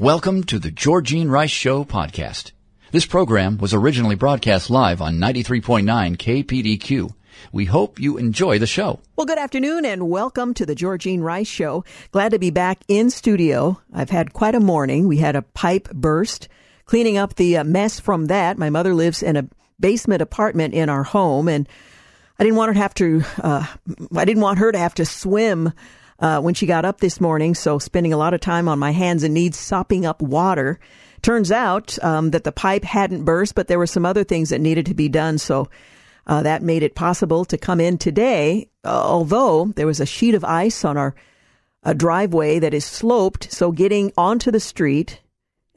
Welcome to the Georgene Rice Show podcast. This program was originally broadcast live on 93.9 KPDQ. We hope you enjoy the show. Well, good afternoon and welcome to the Georgene Rice Show. Glad to be back in studio. I've had quite a morning. We had a pipe burst. Cleaning up the uh, mess from that. My mother lives in a basement apartment in our home and I didn't want her to have to, uh, I didn't want her to have to swim uh, when she got up this morning. So spending a lot of time on my hands and knees sopping up water. Turns out um, that the pipe hadn't burst, but there were some other things that needed to be done. So uh, that made it possible to come in today, uh, although there was a sheet of ice on our uh, driveway that is sloped. So getting onto the street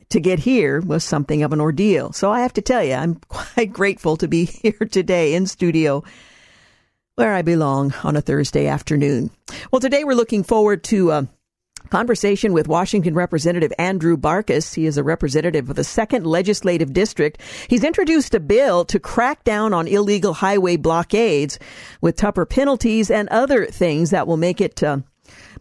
to get here was something of an ordeal. So I have to tell you, I'm quite grateful to be here today in studio where I belong on a Thursday afternoon. Well, today we're looking forward to a conversation with Washington Representative Andrew Barkis. He is a representative of the second legislative district. He's introduced a bill to crack down on illegal highway blockades with tougher penalties and other things that will make it uh,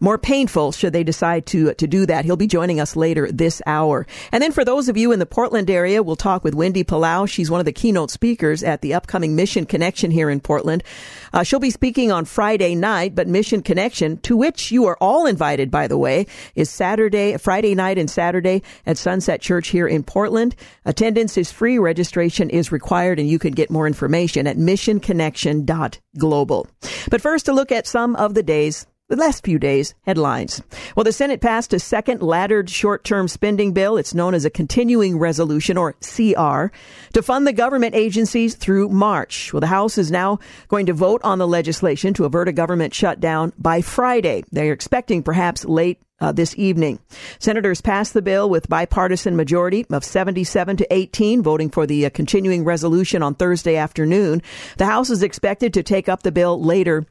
more painful should they decide to to do that. He'll be joining us later this hour. And then for those of you in the Portland area, we'll talk with Wendy Palau. She's one of the keynote speakers at the upcoming Mission Connection here in Portland. Uh, she'll be speaking on Friday night, but Mission Connection, to which you are all invited, by the way, is Saturday, Friday night and Saturday at Sunset Church here in Portland. Attendance is free. Registration is required, and you can get more information at missionconnection.global. But first, a look at some of the day's the last few days, headlines. Well, the Senate passed a second laddered short term spending bill. It's known as a continuing resolution or CR to fund the government agencies through March. Well, the House is now going to vote on the legislation to avert a government shutdown by Friday. They're expecting perhaps late uh, this evening. Senators passed the bill with bipartisan majority of 77 to 18, voting for the uh, continuing resolution on Thursday afternoon. The House is expected to take up the bill later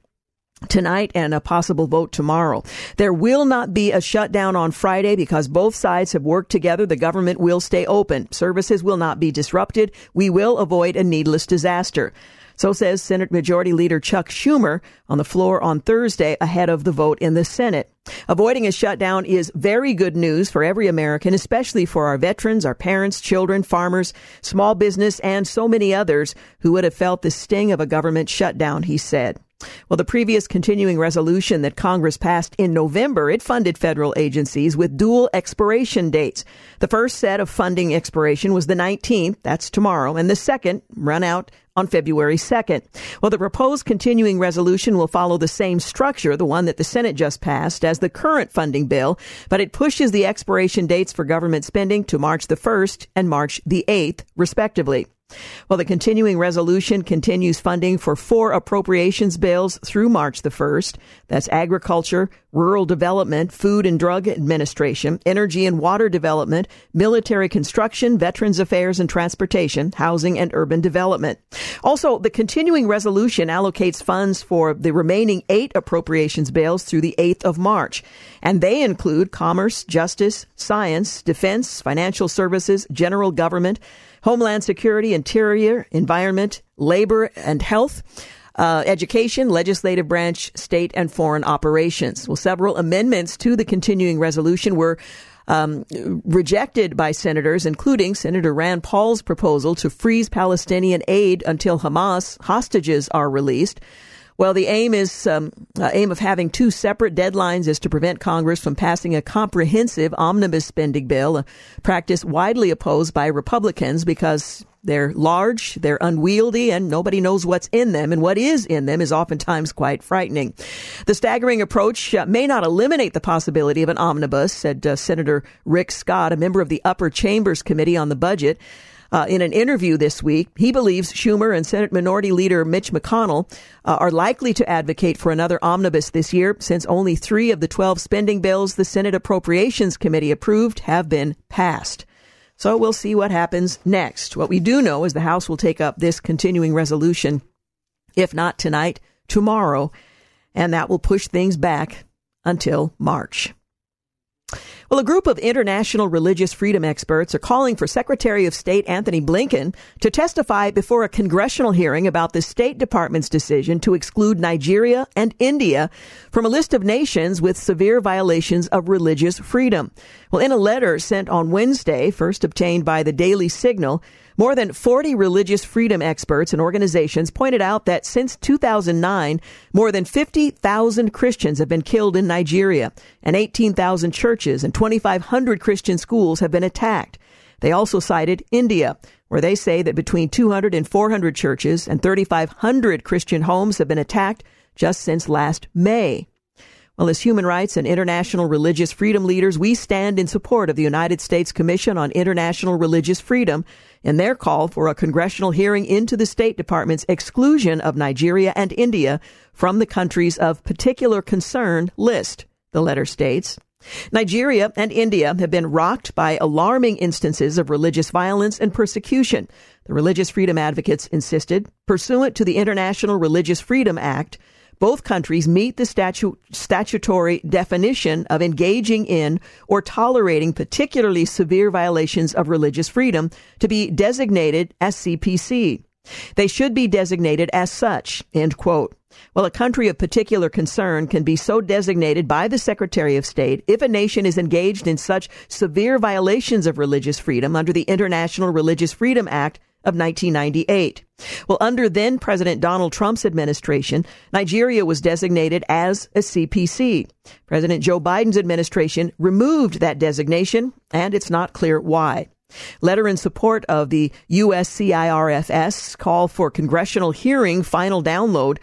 tonight and a possible vote tomorrow. There will not be a shutdown on Friday because both sides have worked together. The government will stay open. Services will not be disrupted. We will avoid a needless disaster. So says Senate Majority Leader Chuck Schumer on the floor on Thursday ahead of the vote in the Senate. Avoiding a shutdown is very good news for every American, especially for our veterans, our parents, children, farmers, small business, and so many others who would have felt the sting of a government shutdown, he said. Well, the previous continuing resolution that Congress passed in November, it funded federal agencies with dual expiration dates. The first set of funding expiration was the 19th, that's tomorrow, and the second run out on February 2nd. Well, the proposed continuing resolution will follow the same structure, the one that the Senate just passed, as the current funding bill, but it pushes the expiration dates for government spending to March the 1st and March the 8th, respectively. Well, the continuing resolution continues funding for four appropriations bills through March the 1st. That's agriculture, rural development, food and drug administration, energy and water development, military construction, veterans affairs and transportation, housing and urban development. Also, the continuing resolution allocates funds for the remaining eight appropriations bills through the 8th of March. And they include commerce, justice, science, defense, financial services, general government, Homeland Security, Interior, Environment, Labor and Health. Uh, education, legislative branch, state and foreign operations. Well, several amendments to the continuing resolution were um, rejected by senators, including Senator Rand Paul's proposal to freeze Palestinian aid until Hamas hostages are released. Well, the aim is um, uh, aim of having two separate deadlines is to prevent Congress from passing a comprehensive omnibus spending bill, a practice widely opposed by Republicans because They're large, they're unwieldy, and nobody knows what's in them, and what is in them is oftentimes quite frightening. The staggering approach uh, may not eliminate the possibility of an omnibus, said uh, Senator Rick Scott, a member of the Upper Chambers Committee on the Budget. Uh, in an interview this week, he believes Schumer and Senate Minority Leader Mitch McConnell uh, are likely to advocate for another omnibus this year, since only three of the 12 spending bills the Senate Appropriations Committee approved have been passed. So we'll see what happens next. What we do know is the House will take up this continuing resolution, if not tonight, tomorrow, and that will push things back until March. Well, a group of international religious freedom experts are calling for Secretary of State Anthony Blinken to testify before a congressional hearing about the State Department's decision to exclude Nigeria and India from a list of nations with severe violations of religious freedom. Well, in a letter sent on Wednesday, first obtained by the Daily Signal, more than 40 religious freedom experts and organizations pointed out that since 2009, more than 50,000 Christians have been killed in Nigeria, and 18,000 churches and 2,500 Christian schools have been attacked. They also cited India, where they say that between 200 and 400 churches and 3,500 Christian homes have been attacked just since last May. Well, as human rights and international religious freedom leaders, we stand in support of the United States Commission on International Religious Freedom in their call for a congressional hearing into the State Department's exclusion of Nigeria and India from the countries of particular concern list, the letter states. Nigeria and India have been rocked by alarming instances of religious violence and persecution. The religious freedom advocates insisted, pursuant to the International Religious Freedom Act, both countries meet the statu- statutory definition of engaging in or tolerating particularly severe violations of religious freedom to be designated as CPC. They should be designated as such, end quote. Well, a country of particular concern can be so designated by the Secretary of State if a nation is engaged in such severe violations of religious freedom under the International Religious Freedom Act of 1998. Well, under then President Donald Trump's administration, Nigeria was designated as a CPC. President Joe Biden's administration removed that designation, and it's not clear why. Letter in support of the USCIRF's call for congressional hearing final download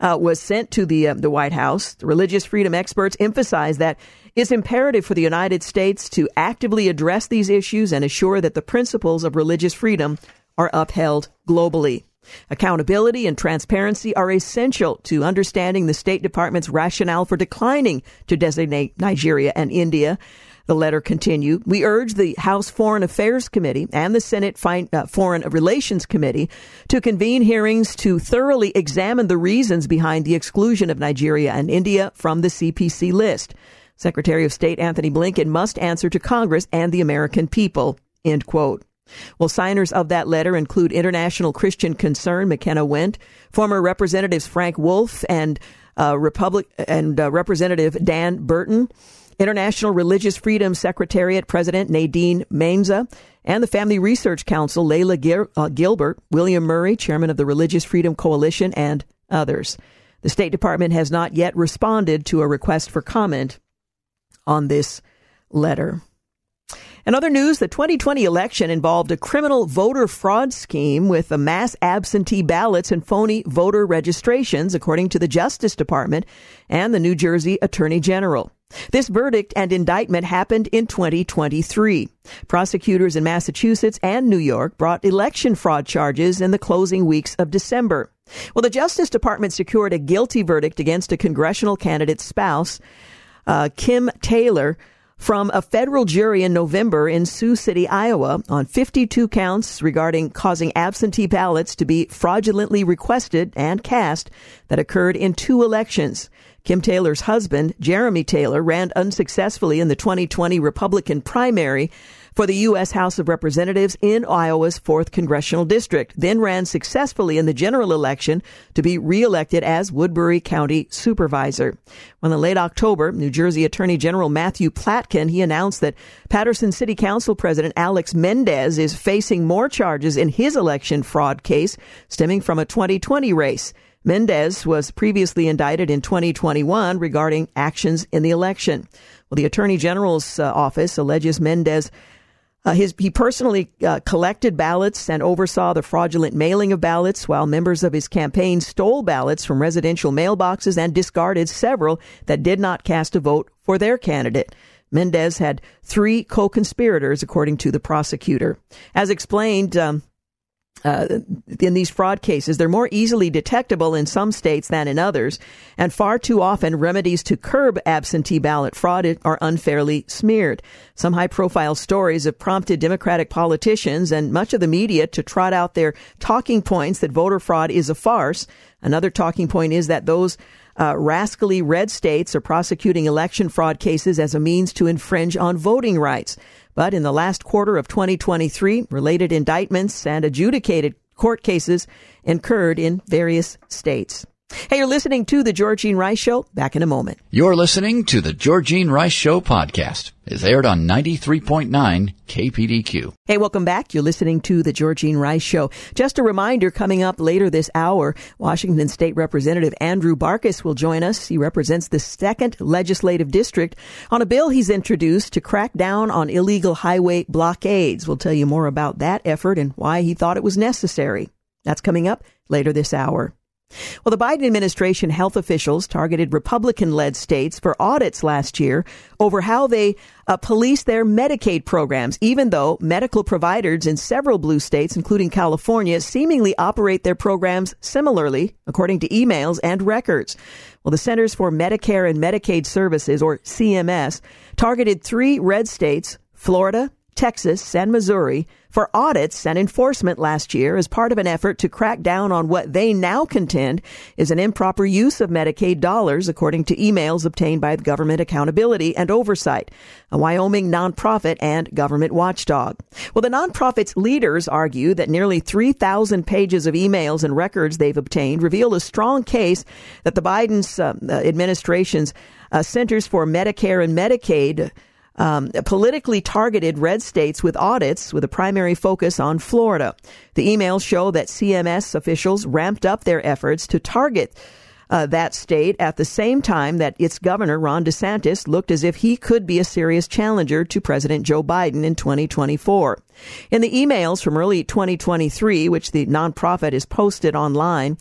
uh, was sent to the uh, the White House. The religious freedom experts emphasize that it's imperative for the United States to actively address these issues and assure that the principles of religious freedom are upheld globally. Accountability and transparency are essential to understanding the State Department's rationale for declining to designate Nigeria and India. The letter continued. We urge the House Foreign Affairs Committee and the Senate uh, Foreign Relations Committee to convene hearings to thoroughly examine the reasons behind the exclusion of Nigeria and India from the CPC list. Secretary of State Anthony Blinken must answer to Congress and the American people. End quote. Well, signers of that letter include International Christian Concern McKenna Wendt, former Representatives Frank Wolf and uh, Republic and uh, Representative Dan Burton, International Religious Freedom Secretariat President Nadine Maenza, and the Family Research Council Layla Gil- uh, Gilbert, William Murray, Chairman of the Religious Freedom Coalition, and others. The State Department has not yet responded to a request for comment on this letter. In other news, the 2020 election involved a criminal voter fraud scheme with the mass absentee ballots and phony voter registrations, according to the Justice Department and the New Jersey Attorney General. This verdict and indictment happened in 2023. Prosecutors in Massachusetts and New York brought election fraud charges in the closing weeks of December. Well, the Justice Department secured a guilty verdict against a congressional candidate's spouse, uh, Kim Taylor, from a federal jury in November in Sioux City, Iowa, on 52 counts regarding causing absentee ballots to be fraudulently requested and cast that occurred in two elections. Kim Taylor's husband, Jeremy Taylor, ran unsuccessfully in the 2020 Republican primary for the U.S. House of Representatives in Iowa's 4th Congressional District, then ran successfully in the general election to be reelected as Woodbury County Supervisor. When in late October, New Jersey Attorney General Matthew Platkin, he announced that Paterson City Council President Alex Mendez is facing more charges in his election fraud case stemming from a 2020 race. Mendez was previously indicted in 2021 regarding actions in the election. Well, the Attorney General's uh, office alleges Mendez Uh, his, he personally uh, collected ballots and oversaw the fraudulent mailing of ballots, while members of his campaign stole ballots from residential mailboxes and discarded several that did not cast a vote for their candidate. Mendez had three co-conspirators, according to the prosecutor. As explained, um, uh, in these fraud cases, they're more easily detectable in some states than in others, and far too often remedies to curb absentee ballot fraud are unfairly smeared. Some high profile stories have prompted Democratic politicians and much of the media to trot out their talking points that voter fraud is a farce. Another talking point is that those uh, rascally red states are prosecuting election fraud cases as a means to infringe on voting rights. But in the last quarter of 2023, related indictments and adjudicated court cases incurred in various states. Hey, you're listening to the Georgene Rice Show. Back in a moment. You're listening to the Georgene Rice Show podcast. It's aired on 93.9 KPDQ. Hey, welcome back. You're listening to the Georgene Rice Show. Just a reminder, coming up later this hour, Washington State Representative Andrew Barkis will join us. He represents the second legislative district on a bill he's introduced to crack down on illegal highway blockades. We'll tell you more about that effort and why he thought it was necessary. That's coming up later this hour. Well, the Biden administration health officials targeted Republican led states for audits last year over how they uh, police their Medicaid programs, even though medical providers in several blue states, including California, seemingly operate their programs similarly, according to emails and records. Well, the Centers for Medicare and Medicaid Services, or CMS, targeted three red states, Florida, Texas, and Missouri for audits and enforcement last year as part of an effort to crack down on what they now contend is an improper use of Medicaid dollars, according to emails obtained by Government Accountability and Oversight, a Wyoming nonprofit and government watchdog. Well, the nonprofit's leaders argue that nearly 3,000 pages of emails and records they've obtained reveal a strong case that the Biden's uh, administration's uh, Centers for Medicare and Medicaid um, politically targeted red states with audits with a primary focus on Florida. The emails show that CMS officials ramped up their efforts to target uh, that state at the same time that its governor, Ron DeSantis, looked as if he could be a serious challenger to President Joe Biden in 2024. In the emails from early 2023, which the nonprofit has posted online,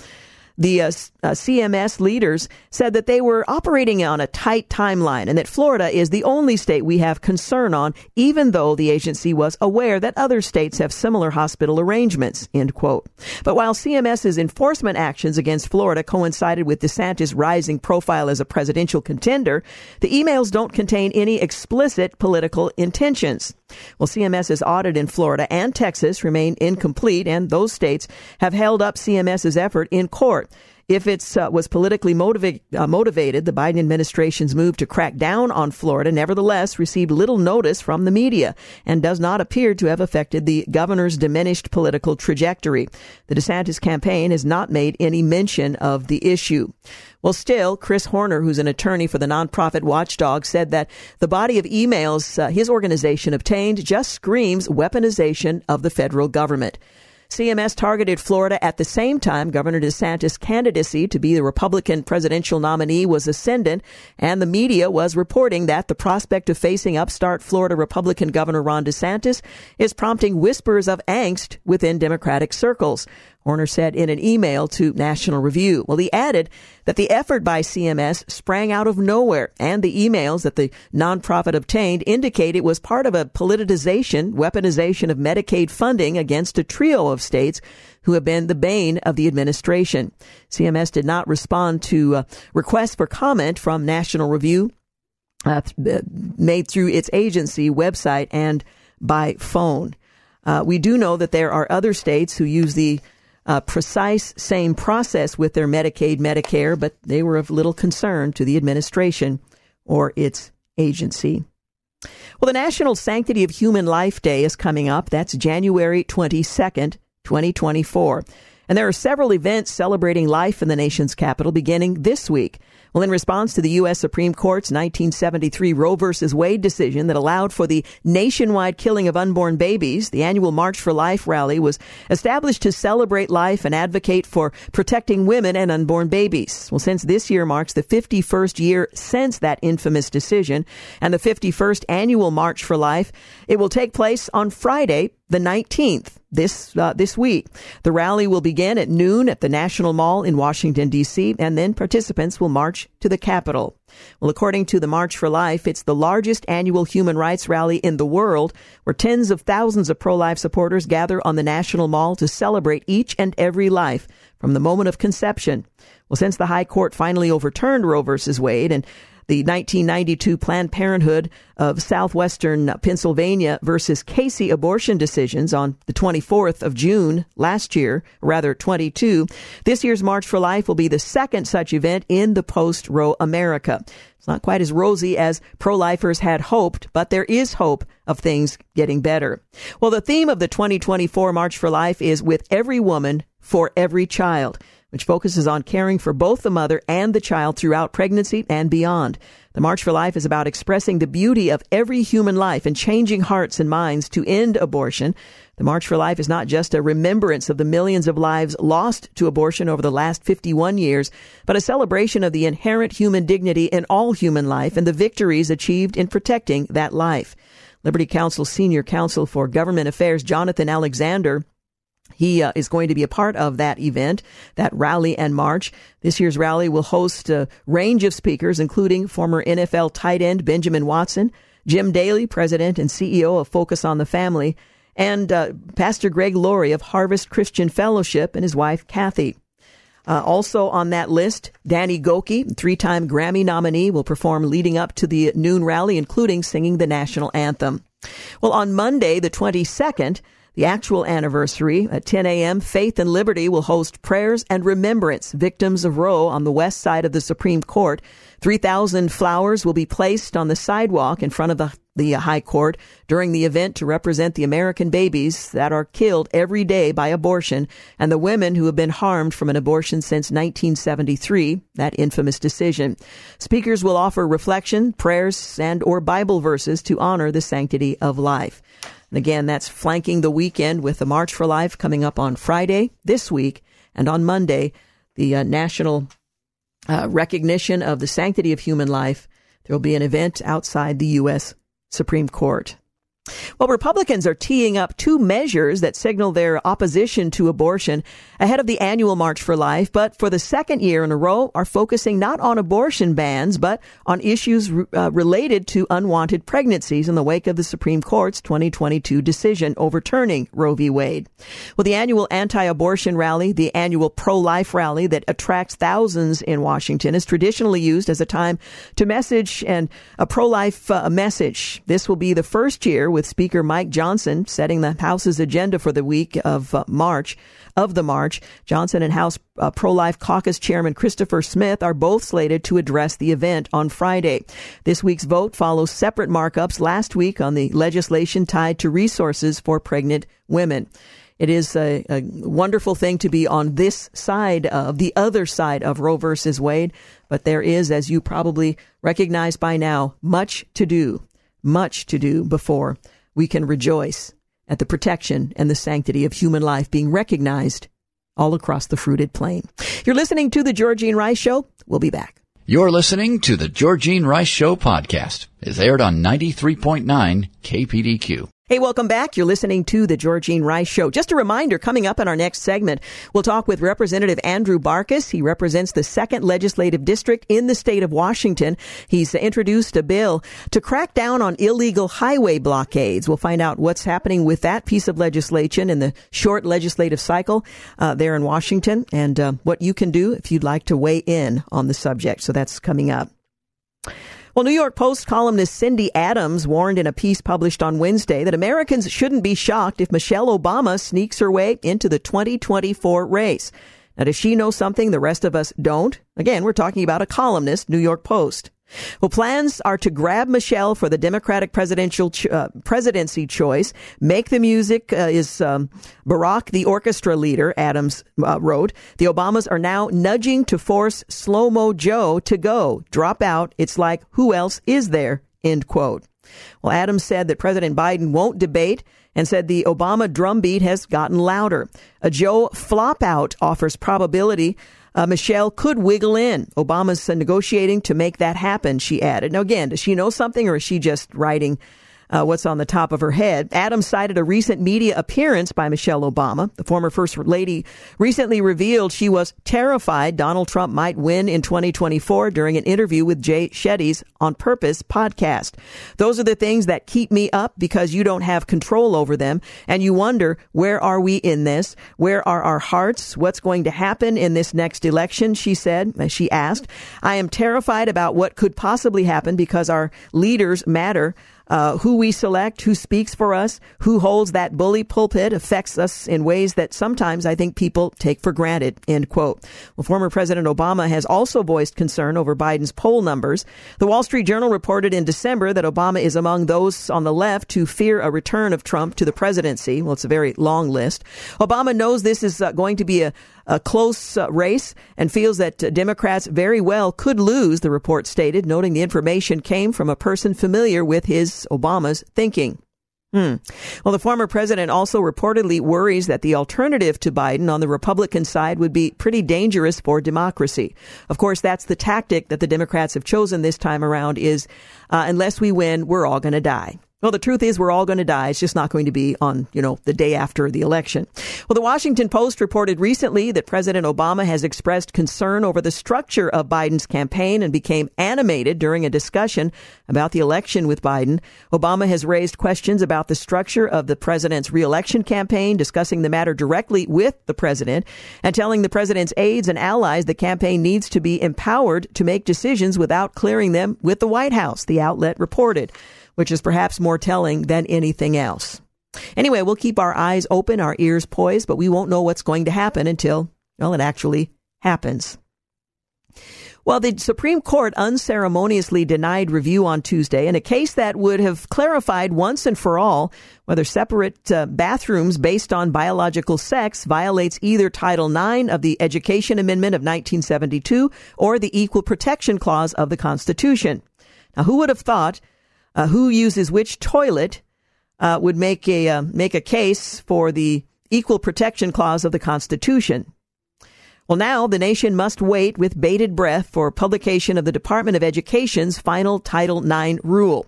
the uh, uh, CMS leaders said that they were operating on a tight timeline and that Florida is the only state we have concern on, even though the agency was aware that other states have similar hospital arrangements, end quote. But while CMS's enforcement actions against Florida coincided with DeSantis' rising profile as a presidential contender, the emails don't contain any explicit political intentions. Well, CMS's audit in Florida and Texas remain incomplete, and those states have held up CMS's effort in court. If it uh, was politically motiva- uh, motivated, the Biden administration's move to crack down on Florida nevertheless received little notice from the media and does not appear to have affected the governor's diminished political trajectory. The DeSantis campaign has not made any mention of the issue. Well, still, Chris Horner, who's an attorney for the nonprofit Watchdog, said that the body of emails uh, his organization obtained just screams weaponization of the federal government. CMS targeted Florida at the same time Governor DeSantis' candidacy to be the Republican presidential nominee was ascendant, and the media was reporting that the prospect of facing upstart Florida Republican Governor Ron DeSantis is prompting whispers of angst within Democratic circles. Horner said in an email to National Review. Well, he added that the effort by CMS sprang out of nowhere, and the emails that the nonprofit obtained indicate it was part of a politicization, weaponization of Medicaid funding against a trio of states who have been the bane of the administration. CMS did not respond to uh, requests for comment from National Review uh, made through its agency website and by phone. Uh, we do know that there are other states who use the uh, precise same process with their Medicaid, Medicare, but they were of little concern to the administration or its agency. Well, the National Sanctity of Human Life Day is coming up. That's January 22nd, 2024. And there are several events celebrating life in the nation's capital beginning this week. Well, in response to the U.S. Supreme Court's 1973 Roe v. Wade decision that allowed for the nationwide killing of unborn babies, the annual March for Life rally was established to celebrate life and advocate for protecting women and unborn babies. Well, since this year marks the 51st year since that infamous decision and the 51st annual March for Life, it will take place on Friday, the 19th this uh, this week. The rally will begin at noon at the National Mall in Washington D.C. and then participants will march to the Capitol. Well, according to the March for Life, it's the largest annual human rights rally in the world where tens of thousands of pro-life supporters gather on the National Mall to celebrate each and every life from the moment of conception. Well, since the High Court finally overturned Roe versus Wade and the 1992 Planned Parenthood of Southwestern Pennsylvania versus Casey abortion decisions on the 24th of June last year, rather 22. This year's March for Life will be the second such event in the post Roe America. It's not quite as rosy as pro-lifers had hoped, but there is hope of things getting better. Well, the theme of the 2024 March for Life is with every woman for every child which focuses on caring for both the mother and the child throughout pregnancy and beyond. The March for Life is about expressing the beauty of every human life and changing hearts and minds to end abortion. The March for Life is not just a remembrance of the millions of lives lost to abortion over the last 51 years, but a celebration of the inherent human dignity in all human life and the victories achieved in protecting that life. Liberty Counsel Senior Counsel for Government Affairs Jonathan Alexander he uh, is going to be a part of that event, that rally and march. This year's rally will host a range of speakers, including former NFL tight end Benjamin Watson, Jim Daly, president and CEO of Focus on the Family, and uh, Pastor Greg Laurie of Harvest Christian Fellowship and his wife Kathy. Uh, also on that list, Danny Gokey, three-time Grammy nominee, will perform leading up to the noon rally, including singing the national anthem. Well, on Monday, the 22nd, the actual anniversary at 10 a.m., Faith and Liberty will host prayers and remembrance victims of Roe on the west side of the Supreme Court. 3,000 flowers will be placed on the sidewalk in front of the, the High Court during the event to represent the American babies that are killed every day by abortion and the women who have been harmed from an abortion since 1973, that infamous decision. Speakers will offer reflection, prayers, and or Bible verses to honor the sanctity of life. And again, that's flanking the weekend with the March for Life coming up on Friday this week and on Monday, the uh, national uh, recognition of the sanctity of human life. There will be an event outside the U.S. Supreme Court. Well, Republicans are teeing up two measures that signal their opposition to abortion ahead of the annual March for Life, but for the second year in a row are focusing not on abortion bans, but on issues uh, related to unwanted pregnancies in the wake of the Supreme Court's 2022 decision overturning Roe v. Wade. Well, the annual anti-abortion rally, the annual pro-life rally that attracts thousands in Washington is traditionally used as a time to message and a pro-life uh, message. This will be the first year with Speaker Mike Johnson setting the House's agenda for the week of uh, March of the march. Johnson and House uh, Pro-Life Caucus Chairman Christopher Smith are both slated to address the event on Friday. This week's vote follows separate markups last week on the legislation tied to resources for pregnant women. It is a, a, wonderful thing to be on this side of the other side of Roe versus Wade, but there is, as you probably recognize by now, much to do, much to do before we can rejoice at the protection and the sanctity of human life being recognized all across the fruited plain. You're listening to the Georgene Rice Show. We'll be back. You're listening to the Georgene Rice Show podcast. It's aired on 93.9 KPDQ. Hey, welcome back. You're listening to the Georgene Rice Show. Just a reminder, coming up in our next segment, we'll talk with Representative Andrew Barkis. He represents the second legislative district in the state of Washington. He's introduced a bill to crack down on illegal highway blockades. We'll find out what's happening with that piece of legislation in the short legislative cycle uh, there in Washington and uh, what you can do if you'd like to weigh in on the subject. So that's coming up. Well, New York Post columnist Cindy Adams warned in a piece published on Wednesday that Americans shouldn't be shocked if Michelle Obama sneaks her way into the 2024 race. Now, does she know something the rest of us don't? Again, we're talking about a columnist, New York Post. Well, plans are to grab Michelle for the Democratic presidential uh, presidency choice. Make the music uh, is um, Barack, the orchestra leader. Adams uh, wrote, "The Obamas are now nudging to force Slow Mo Joe to go, drop out. It's like who else is there?" End quote. Well, Adams said that President Biden won't debate and said the Obama drumbeat has gotten louder. A Joe flop out offers probability uh, Michelle could wiggle in. Obama's negotiating to make that happen, she added. Now, again, does she know something or is she just writing uh, what's on the top of her head. Adams cited a recent media appearance by Michelle Obama. The former First Lady recently revealed she was terrified Donald Trump might win in 2024 during an interview with Jay Shetty's On Purpose podcast. Those are the things that keep me up because you don't have control over them. And you wonder, where are we in this? Where are our hearts? What's going to happen in this next election? She said, she asked. I am terrified about what could possibly happen because our leaders matter uh, who we select, who speaks for us, who holds that bully pulpit affects us in ways that sometimes I think people take for granted. End quote. Well, former President Obama has also voiced concern over Biden's poll numbers. The Wall Street Journal reported in December that Obama is among those on the left who fear a return of Trump to the presidency. Well, it's a very long list. Obama knows this is uh, going to be a, a close uh, race and feels that uh, Democrats very well could lose, the report stated, noting the information came from a person familiar with his Obama's thinking. Hmm. Well, the former president also reportedly worries that the alternative to Biden on the Republican side would be pretty dangerous for democracy. Of course, that's the tactic that the Democrats have chosen this time around is, uh, unless we win, we're all going to die. Well, the truth is we're all going to die. It's just not going to be on, you know, the day after the election. Well, the Washington Post reported recently that President Obama has expressed concern over the structure of Biden's campaign and became animated during a discussion about the election with Biden. Obama has raised questions about the structure of the president's reelection campaign, discussing the matter directly with the president and telling the president's aides and allies the campaign needs to be empowered to make decisions without clearing them with the White House, the outlet reported which is perhaps more telling than anything else. Anyway, we'll keep our eyes open, our ears poised, but we won't know what's going to happen until, well, it actually happens. Well, the Supreme Court unceremoniously denied review on Tuesday in a case that would have clarified once and for all whether separate uh, bathrooms based on biological sex violates either Title IX of the Education Amendment of 1972 or the Equal Protection Clause of the Constitution. Now, who would have thought uh, who uses which toilet uh, would make a uh, make a case for the equal protection clause of the Constitution. Well, now the nation must wait with bated breath for publication of the Department of Education's final Title IX rule.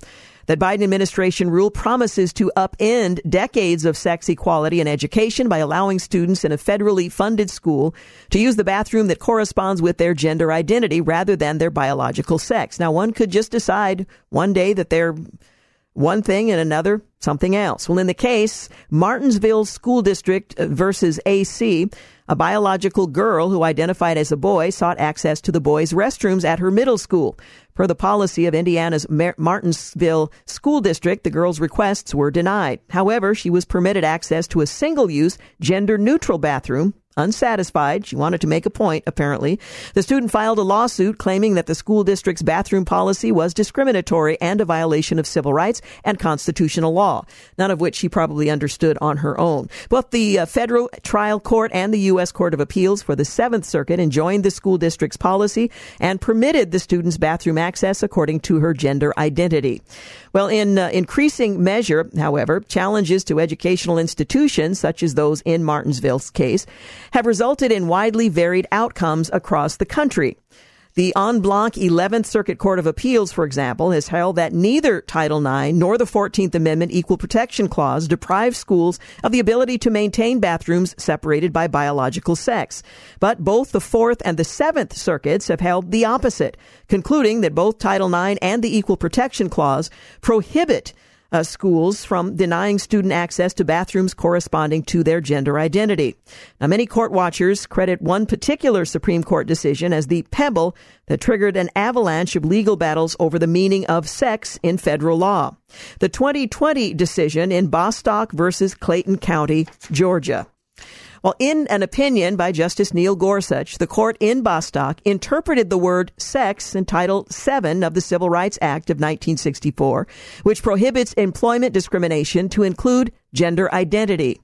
That Biden administration rule promises to upend decades of sex equality in education by allowing students in a federally funded school to use the bathroom that corresponds with their gender identity rather than their biological sex. Now, one could just decide one day that they're one thing and another something else. Well, in the case, Martinsville School District versus AC, a biological girl who identified as a boy sought access to the boys' restrooms at her middle school. Per the policy of Indiana's Martinsville School District, the girl's requests were denied. However, she was permitted access to a single use, gender neutral bathroom Unsatisfied, she wanted to make a point, apparently. The student filed a lawsuit claiming that the school district's bathroom policy was discriminatory and a violation of civil rights and constitutional law, none of which she probably understood on her own. Both the uh, federal trial court and the U.S. Court of Appeals for the Seventh Circuit enjoined the school district's policy and permitted the student's bathroom access according to her gender identity. Well, in uh, increasing measure, however, challenges to educational institutions, such as those in Martinsville's case, have resulted in widely varied outcomes across the country. The en banc 11th Circuit Court of Appeals, for example, has held that neither Title IX nor the 14th Amendment Equal Protection Clause deprive schools of the ability to maintain bathrooms separated by biological sex. But both the Fourth and the Seventh Circuits have held the opposite, concluding that both Title IX and the Equal Protection Clause prohibit uh, schools from denying student access to bathrooms corresponding to their gender identity. Now, many court watchers credit one particular Supreme Court decision as the pebble that triggered an avalanche of legal battles over the meaning of sex in federal law. The 2020 decision in Bostock versus Clayton County, Georgia. Well, in an opinion by Justice Neil Gorsuch, the court in Bostock interpreted the word sex in Title VII of the Civil Rights Act of 1964, which prohibits employment discrimination to include gender identity.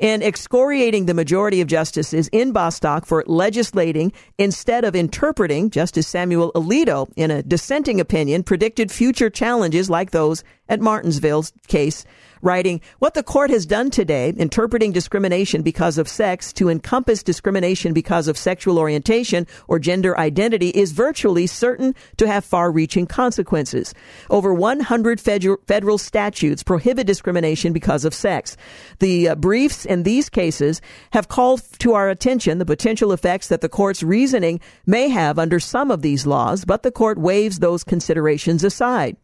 In excoriating the majority of justices in Bostock for legislating instead of interpreting, Justice Samuel Alito, in a dissenting opinion, predicted future challenges like those at Martinsville's case writing, What the court has done today, interpreting discrimination because of sex to encompass discrimination because of sexual orientation or gender identity, is virtually certain to have far reaching consequences. Over 100 federal statutes prohibit discrimination because of sex. The uh, briefs in these cases have called to our attention the potential effects that the court's reasoning may have under some of these laws, but the court waves those considerations aside.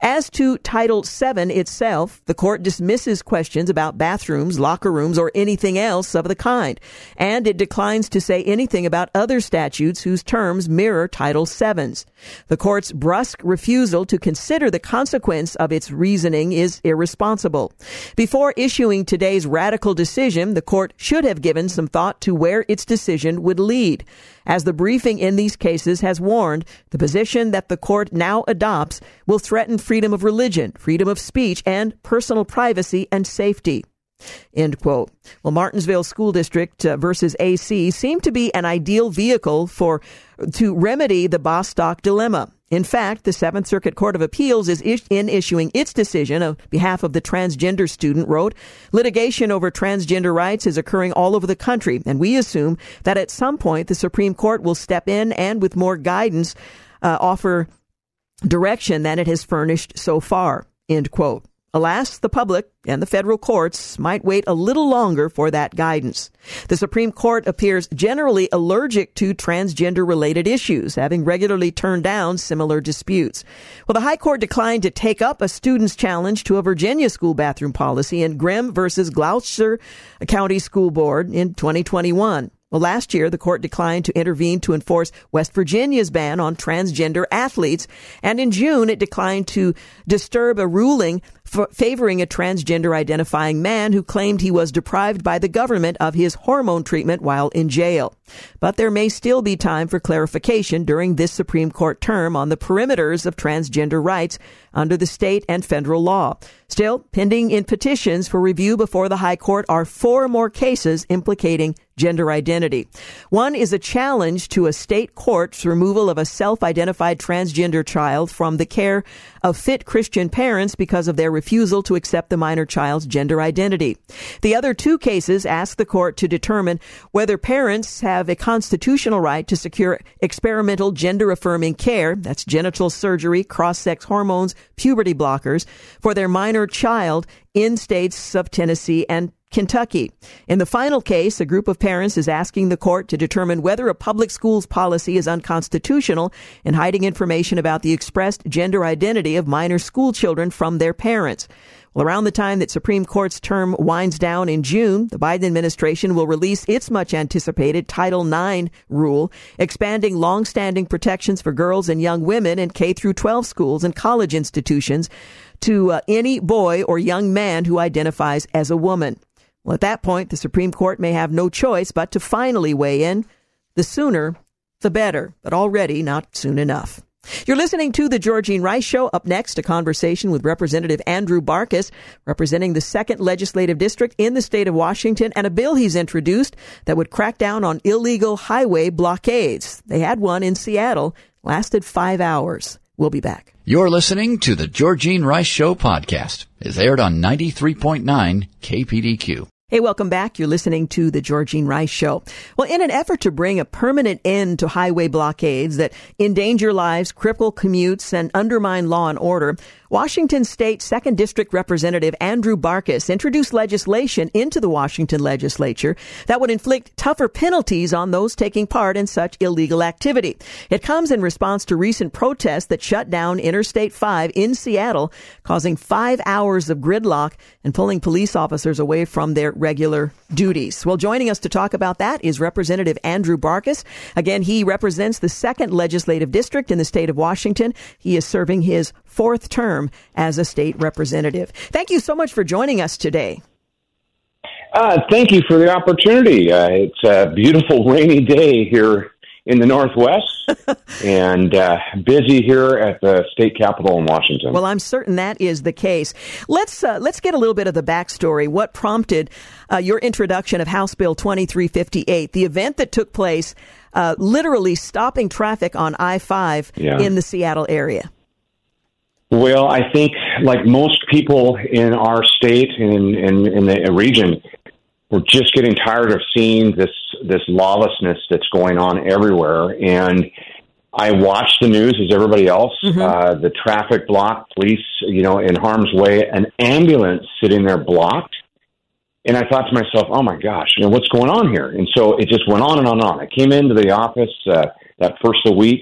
As to Title VII itself, the court dismisses questions about bathrooms, locker rooms, or anything else of the kind, and it declines to say anything about other statutes whose terms mirror Title VII's. The court's brusque refusal to consider the consequence of its reasoning is irresponsible. Before issuing today's radical decision, the court should have given some thought to where its decision would lead. As the briefing in these cases has warned, the position that the court now adopts will threaten freedom of religion, freedom of speech, and personal privacy and safety. End quote. Well, Martinsville School District uh, versus AC seemed to be an ideal vehicle for to remedy the Bostock dilemma. In fact, the Seventh Circuit Court of Appeals is in issuing its decision on behalf of the transgender student wrote, litigation over transgender rights is occurring all over the country, and we assume that at some point the Supreme Court will step in and with more guidance uh, offer direction than it has furnished so far. End quote. Alas, the public and the federal courts might wait a little longer for that guidance. The Supreme Court appears generally allergic to transgender related issues, having regularly turned down similar disputes. Well, the High Court declined to take up a student's challenge to a Virginia school bathroom policy in Grimm versus Gloucester County School Board in 2021. Well, last year, the court declined to intervene to enforce West Virginia's ban on transgender athletes. And in June, it declined to disturb a ruling favoring a transgender identifying man who claimed he was deprived by the government of his hormone treatment while in jail. But there may still be time for clarification during this Supreme Court term on the perimeters of transgender rights under the state and federal law. Still, pending in petitions for review before the High Court are four more cases implicating gender identity. One is a challenge to a state court's removal of a self-identified transgender child from the care of fit Christian parents because of their refusal to accept the minor child's gender identity. The other two cases ask the court to determine whether parents have a constitutional right to secure experimental gender affirming care, that's genital surgery, cross-sex hormones, puberty blockers, for their minor child in states of Tennessee and Kentucky. In the final case, a group of parents is asking the court to determine whether a public schools policy is unconstitutional in hiding information about the expressed gender identity of minor school children from their parents. Well, around the time that Supreme Court's term winds down in June, the Biden administration will release its much anticipated Title IX rule, expanding long-standing protections for girls and young women in K through 12 schools and college institutions to uh, any boy or young man who identifies as a woman. Well, at that point, the Supreme Court may have no choice but to finally weigh in. The sooner, the better, but already not soon enough. You're listening to the Georgene Rice Show. Up next, a conversation with Representative Andrew Barkis, representing the second legislative district in the state of Washington, and a bill he's introduced that would crack down on illegal highway blockades. They had one in Seattle, lasted five hours. We'll be back. You're listening to the Georgene Rice Show podcast. It's aired on 93.9 KPDQ. Hey, welcome back. You're listening to the Georgene Rice Show. Well, in an effort to bring a permanent end to highway blockades that endanger lives, cripple commutes, and undermine law and order, Washington State 2nd District Representative Andrew Barkis introduced legislation into the Washington legislature that would inflict tougher penalties on those taking part in such illegal activity. It comes in response to recent protests that shut down Interstate 5 in Seattle, causing five hours of gridlock and pulling police officers away from their regular duties. Well, joining us to talk about that is Representative Andrew Barkis. Again, he represents the 2nd Legislative District in the state of Washington. He is serving his fourth term as a state representative. Thank you so much for joining us today. Uh, thank you for the opportunity. Uh, it's a beautiful rainy day here in the Northwest and uh, busy here at the state capitol in Washington. Well, I'm certain that is the case. Let's uh, let's get a little bit of the backstory. What prompted uh, your introduction of House Bill 2358, the event that took place, uh, literally stopping traffic on I-5 yeah. in the Seattle area? Well, I think like most people in our state and in, in, in the region, we're just getting tired of seeing this this lawlessness that's going on everywhere. And I watch the news as everybody else. Mm-hmm. Uh, the traffic block, police, you know, in harm's way, an ambulance sitting there blocked. And I thought to myself, oh my gosh, you know, what's going on here? And so it just went on and on and on. I came into the office uh, that first of the week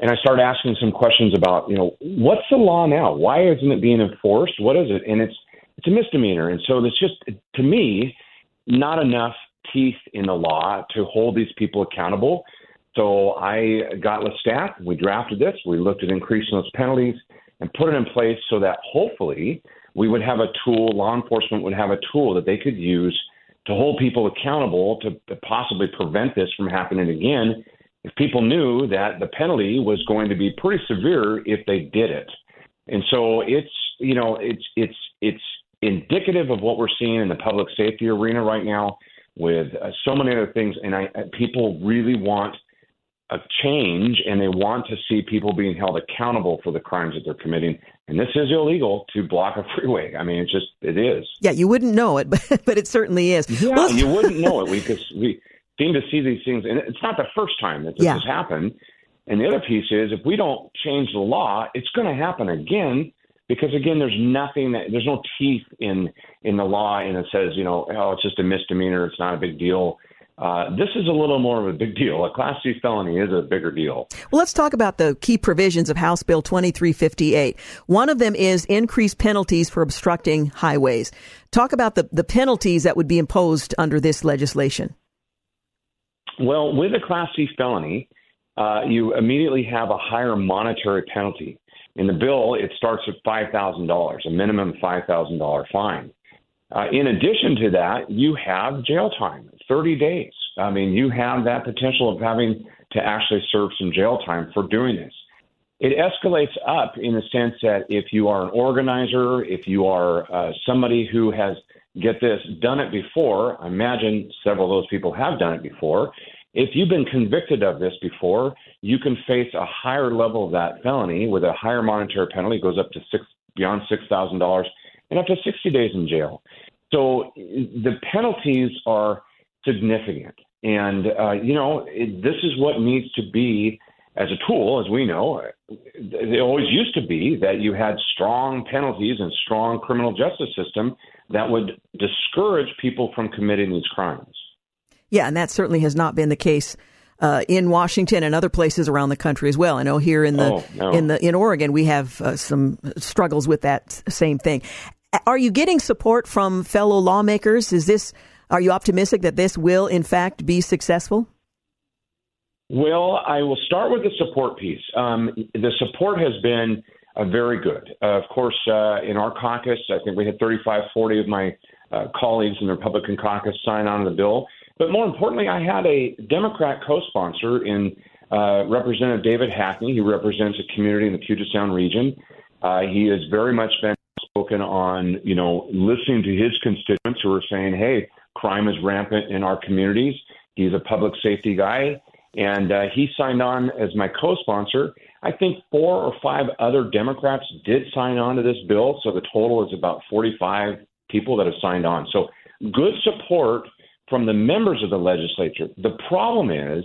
and I started asking some questions about, you know, what's the law now? Why isn't it being enforced? What is it? And it's it's a misdemeanor. And so it's just to me, not enough teeth in the law to hold these people accountable. So I got with staff, we drafted this, we looked at increasing those penalties and put it in place so that hopefully we would have a tool, law enforcement would have a tool that they could use to hold people accountable to, to possibly prevent this from happening again if people knew that the penalty was going to be pretty severe if they did it. And so it's, you know, it's it's it's indicative of what we're seeing in the public safety arena right now with uh, so many other things. And I, people really want a change and they want to see people being held accountable for the crimes that they're committing. And this is illegal to block a freeway. I mean, it's just, it is. Yeah, you wouldn't know it, but, but it certainly is. Yeah, well, you wouldn't know it because we seem to see these things. And it's not the first time that this yeah. has happened. And the other piece is if we don't change the law, it's going to happen again because again, there's nothing that there's no teeth in in the law, and it says you know, oh, it's just a misdemeanor, it's not a big deal. Uh, this is a little more of a big deal. A Class C felony is a bigger deal. Well, let's talk about the key provisions of House Bill 2358. One of them is increased penalties for obstructing highways. Talk about the, the penalties that would be imposed under this legislation. Well, with a Class C felony, uh, you immediately have a higher monetary penalty. In the bill, it starts at $5,000, a minimum $5,000 fine. Uh, in addition to that, you have jail time, 30 days. I mean, you have that potential of having to actually serve some jail time for doing this. It escalates up in the sense that if you are an organizer, if you are uh, somebody who has, get this, done it before, I imagine several of those people have done it before, if you've been convicted of this before, you can face a higher level of that felony with a higher monetary penalty, it goes up to six beyond six thousand dollars and up to sixty days in jail. So the penalties are significant, and uh, you know it, this is what needs to be as a tool, as we know. It always used to be that you had strong penalties and strong criminal justice system that would discourage people from committing these crimes. Yeah, and that certainly has not been the case uh, in Washington and other places around the country as well. I know here in the oh, no. in the in Oregon we have uh, some struggles with that same thing. Are you getting support from fellow lawmakers? Is this are you optimistic that this will in fact be successful? Well, I will start with the support piece. Um, the support has been uh, very good. Uh, of course, uh, in our caucus, I think we had 35, 40 of my uh, colleagues in the Republican caucus sign on to the bill. But more importantly, I had a Democrat co-sponsor in uh, Representative David Hackney. He represents a community in the Puget Sound region. Uh, he has very much been spoken on, you know, listening to his constituents who are saying, "Hey, crime is rampant in our communities." He's a public safety guy, and uh, he signed on as my co-sponsor. I think four or five other Democrats did sign on to this bill, so the total is about 45 people that have signed on. So good support from the members of the legislature. The problem is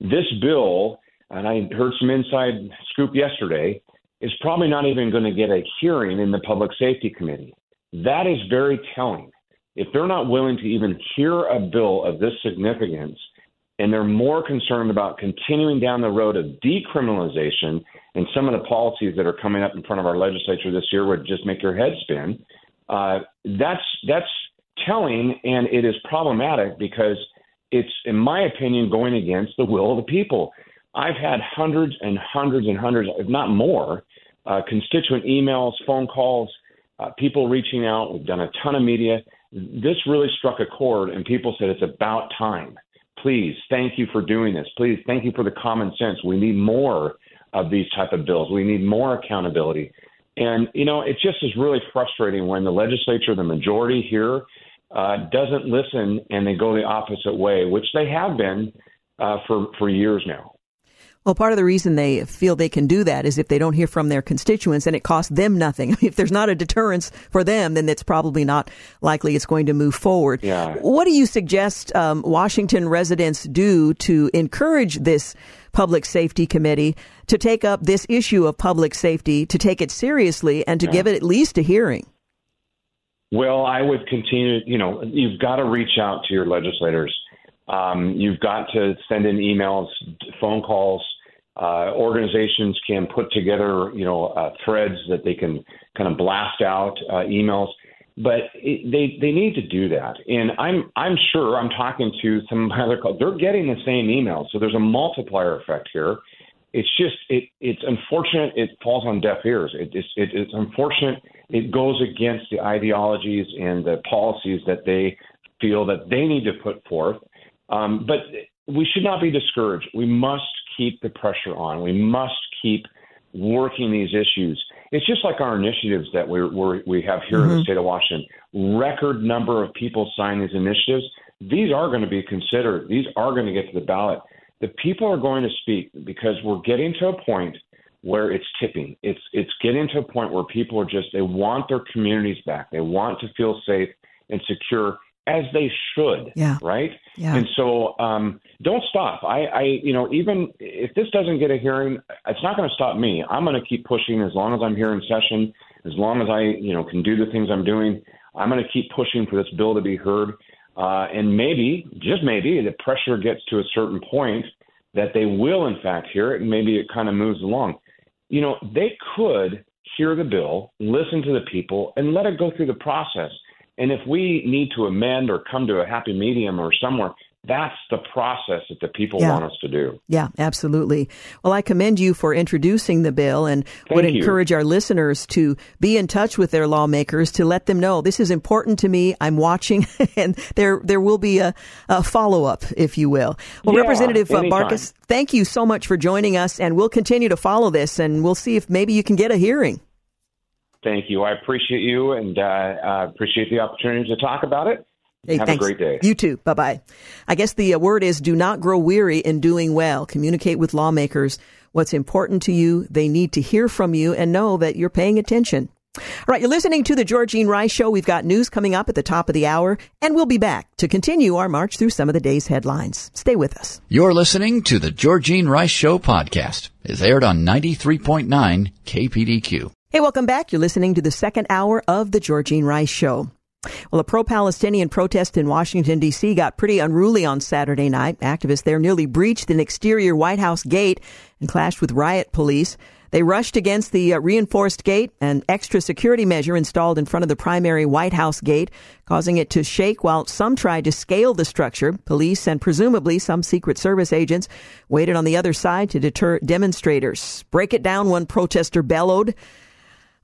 this bill, and I heard some inside scoop yesterday, is probably not even going to get a hearing in the Public Safety Committee. That is very telling. If they're not willing to even hear a bill of this significance, and they're more concerned about continuing down the road of decriminalization and some of the policies that are coming up in front of our legislature this year would just make your head spin. Uh, that's that's telling and it is problematic because it's, in my opinion, going against the will of the people. I've had hundreds and hundreds and hundreds, if not more, uh, constituent emails, phone calls, uh, people reaching out. We've done a ton of media. this really struck a chord, and people said it's about time. Please, thank you for doing this. Please, thank you for the common sense. We need more of these type of bills. We need more accountability. And you know, it just is really frustrating when the legislature, the majority here, uh, doesn't listen and they go the opposite way, which they have been uh, for for years now. Well, part of the reason they feel they can do that is if they don't hear from their constituents and it costs them nothing. if there's not a deterrence for them, then it's probably not likely it's going to move forward. Yeah. What do you suggest um, Washington residents do to encourage this public safety committee to take up this issue of public safety, to take it seriously, and to yeah. give it at least a hearing? Well, I would continue. You know, you've got to reach out to your legislators um, you've got to send in emails, phone calls. Uh, organizations can put together, you know, uh, threads that they can kind of blast out uh, emails, but it, they they need to do that. And I'm I'm sure I'm talking to some of my other calls. They're getting the same emails, so there's a multiplier effect here. It's just it it's unfortunate. It falls on deaf ears. It, it's it, it's unfortunate. It goes against the ideologies and the policies that they feel that they need to put forth um, but we should not be discouraged. We must keep the pressure on. We must keep working these issues. It's just like our initiatives that we're, we're we have here mm-hmm. in the mm-hmm. state of Washington. Record number of people sign these initiatives. These are going to be considered. These are going to get to the ballot. The people are going to speak because we're getting to a point where it's tipping. It's it's getting to a point where people are just they want their communities back. They want to feel safe and secure as they should. Yeah. Right. Yeah. And so um, don't stop. I, I, you know, even if this doesn't get a hearing, it's not going to stop me. I'm going to keep pushing as long as I'm here in session, as long as I, you know, can do the things I'm doing. I'm going to keep pushing for this bill to be heard. Uh, and maybe, just maybe, the pressure gets to a certain point that they will, in fact, hear it, and maybe it kind of moves along. You know, they could hear the bill, listen to the people, and let it go through the process. And if we need to amend or come to a happy medium or somewhere, that's the process that the people yeah. want us to do. Yeah, absolutely. Well, I commend you for introducing the bill and Thank would you. encourage our listeners to be in touch with their lawmakers to let them know this is important to me. I'm watching, and there there will be a, a follow up, if you will. Well, yeah, Representative uh, Barkis, thank you so much for joining us, and we'll continue to follow this, and we'll see if maybe you can get a hearing. Thank you. I appreciate you and uh, uh, appreciate the opportunity to talk about it. Hey, Have thanks. a great day. You too. Bye bye. I guess the uh, word is do not grow weary in doing well. Communicate with lawmakers what's important to you. They need to hear from you and know that you're paying attention. All right, you're listening to the Georgene Rice Show. We've got news coming up at the top of the hour, and we'll be back to continue our march through some of the day's headlines. Stay with us. You're listening to the Georgene Rice Show podcast. It's aired on 93.9 KPDQ. Hey, welcome back. You're listening to the second hour of the Georgene Rice Show. Well, a pro-Palestinian protest in Washington, D.C. got pretty unruly on Saturday night. Activists there nearly breached an exterior White House gate and clashed with riot police. They rushed against the uh, reinforced gate, an extra security measure installed in front of the primary White House gate, causing it to shake while some tried to scale the structure. Police and presumably some Secret Service agents waited on the other side to deter demonstrators. Break it down, one protester bellowed.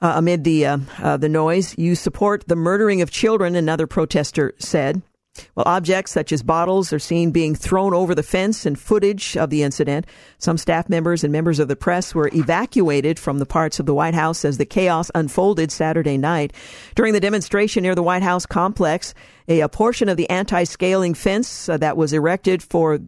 Uh, amid the uh, uh, the noise, you support the murdering of children. Another protester said. Well, objects such as bottles are seen being thrown over the fence and footage of the incident. Some staff members and members of the press were evacuated from the parts of the White House as the chaos unfolded Saturday night. During the demonstration near the White House complex, a, a portion of the anti-scaling fence uh, that was erected for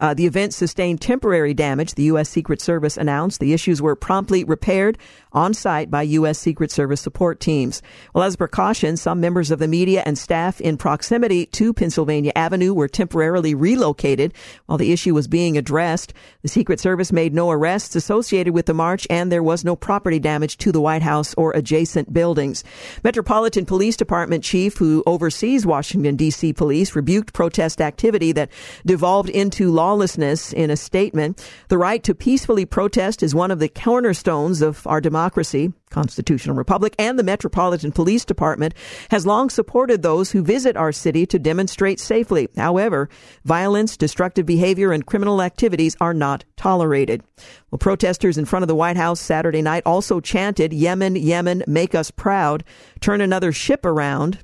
uh, the event sustained temporary damage, the U.S. Secret Service announced. The issues were promptly repaired on site by U.S. Secret Service support teams. Well, as a precaution, some members of the media and staff in proximity to Pennsylvania Avenue were temporarily relocated while the issue was being addressed. The Secret Service made no arrests associated with the march, and there was no property damage to the White House or adjacent buildings. Metropolitan Police Department chief who oversees Washington, D.C. police rebuked protest activity that devolved into to lawlessness in a statement. The right to peacefully protest is one of the cornerstones of our democracy constitutional republic and the Metropolitan Police Department has long supported those who visit our city to demonstrate safely. However, violence, destructive behavior, and criminal activities are not tolerated. Well, protesters in front of the White House Saturday night also chanted, Yemen, Yemen, make us proud, turn another ship around.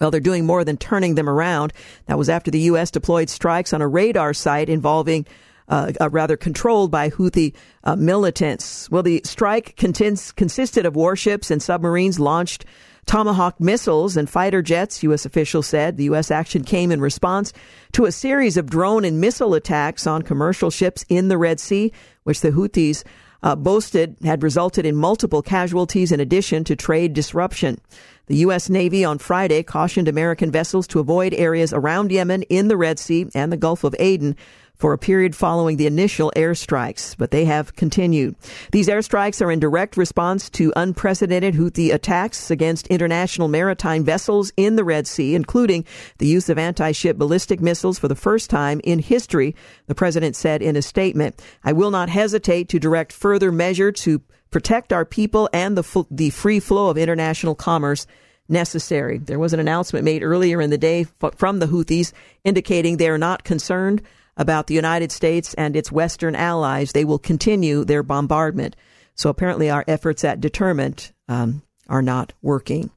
Well, they're doing more than turning them around. That was after the U.S. deployed strikes on a radar site involving uh, uh, rather controlled by Houthi uh, militants. Well, the strike contins- consisted of warships and submarines launched Tomahawk missiles and fighter jets, U.S. officials said. The U.S. action came in response to a series of drone and missile attacks on commercial ships in the Red Sea, which the Houthis uh, boasted had resulted in multiple casualties in addition to trade disruption. The U.S. Navy on Friday cautioned American vessels to avoid areas around Yemen in the Red Sea and the Gulf of Aden for a period following the initial airstrikes, but they have continued. These airstrikes are in direct response to unprecedented Houthi attacks against international maritime vessels in the Red Sea, including the use of anti-ship ballistic missiles for the first time in history, the president said in a statement. I will not hesitate to direct further measure to protect our people and the, the free flow of international commerce necessary. There was an announcement made earlier in the day from the Houthis indicating they are not concerned about the United States and its Western allies, they will continue their bombardment. So apparently, our efforts at deterrent um, are not working.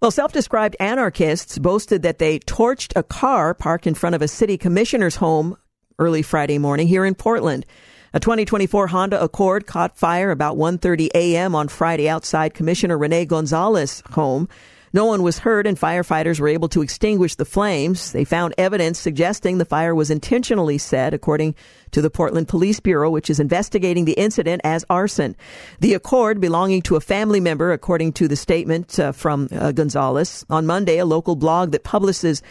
Well, self described anarchists boasted that they torched a car parked in front of a city commissioner's home early Friday morning here in Portland. A 2024 Honda Accord caught fire about 1:30 a.m. on Friday outside Commissioner Rene Gonzalez's home. No one was hurt and firefighters were able to extinguish the flames. They found evidence suggesting the fire was intentionally set, according to the Portland Police Bureau, which is investigating the incident as arson. The Accord belonging to a family member, according to the statement uh, from uh, Gonzalez. On Monday, a local blog that publishes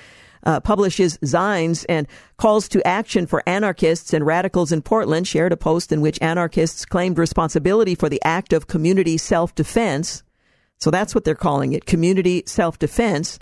uh, publishes zines and calls to action for anarchists and radicals in Portland shared a post in which anarchists claimed responsibility for the act of community self defense. So that's what they're calling it community self defense.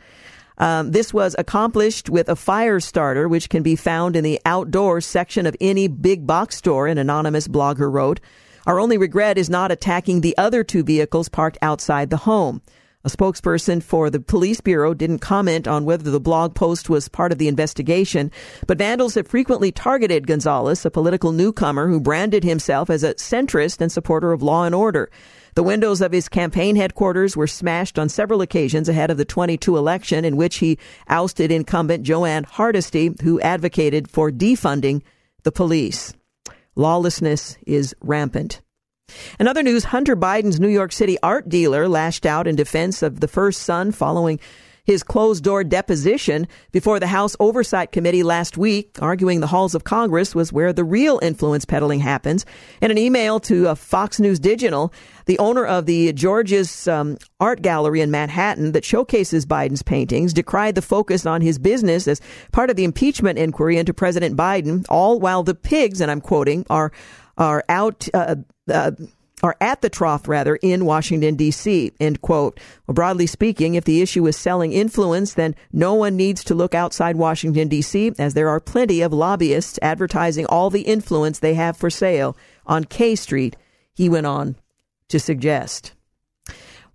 Um, this was accomplished with a fire starter, which can be found in the outdoors section of any big box store, an anonymous blogger wrote. Our only regret is not attacking the other two vehicles parked outside the home. A spokesperson for the police bureau didn't comment on whether the blog post was part of the investigation, but vandals have frequently targeted Gonzalez, a political newcomer who branded himself as a centrist and supporter of law and order. The windows of his campaign headquarters were smashed on several occasions ahead of the 22 election in which he ousted incumbent Jo Ann Hardesty, who advocated for defunding the police. Lawlessness is rampant. In other news, Hunter Biden's New York City art dealer lashed out in defense of the first son following his closed door deposition before the House Oversight Committee last week, arguing the halls of Congress was where the real influence peddling happens. In an email to uh, Fox News Digital, the owner of the George's um, Art Gallery in Manhattan that showcases Biden's paintings decried the focus on his business as part of the impeachment inquiry into President Biden, all while the pigs, and I'm quoting, are are out. Uh, uh, are at the trough rather in Washington D.C. End quote. Well, broadly speaking, if the issue is selling influence, then no one needs to look outside Washington D.C. as there are plenty of lobbyists advertising all the influence they have for sale on K Street. He went on to suggest.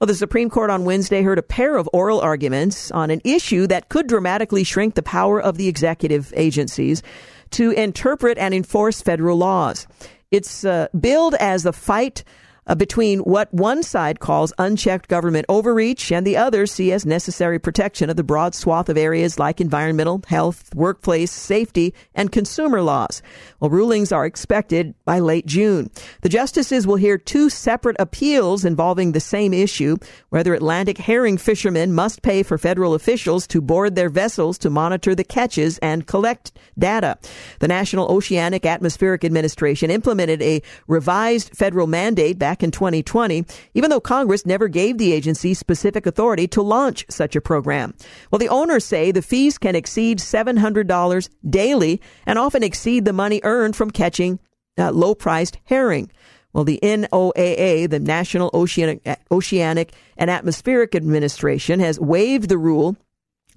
Well, the Supreme Court on Wednesday heard a pair of oral arguments on an issue that could dramatically shrink the power of the executive agencies to interpret and enforce federal laws. It's uh, billed as a fight Uh, between what one side calls unchecked government overreach and the other see as necessary protection of the broad swath of areas like environmental, health, workplace, safety, and consumer laws. Well, rulings are expected by late June. The justices will hear two separate appeals involving the same issue, whether Atlantic herring fishermen must pay for federal officials to board their vessels to monitor the catches and collect data. The National Oceanic Atmospheric Administration implemented a revised federal mandate back back in 2020, even though Congress never gave the agency specific authority to launch such a program. Well, the owners say the fees can exceed $700 daily and often exceed the money earned from catching uh, low priced herring. Well, the NOAA, the National Oceanic, Oceanic and Atmospheric Administration, has waived the rule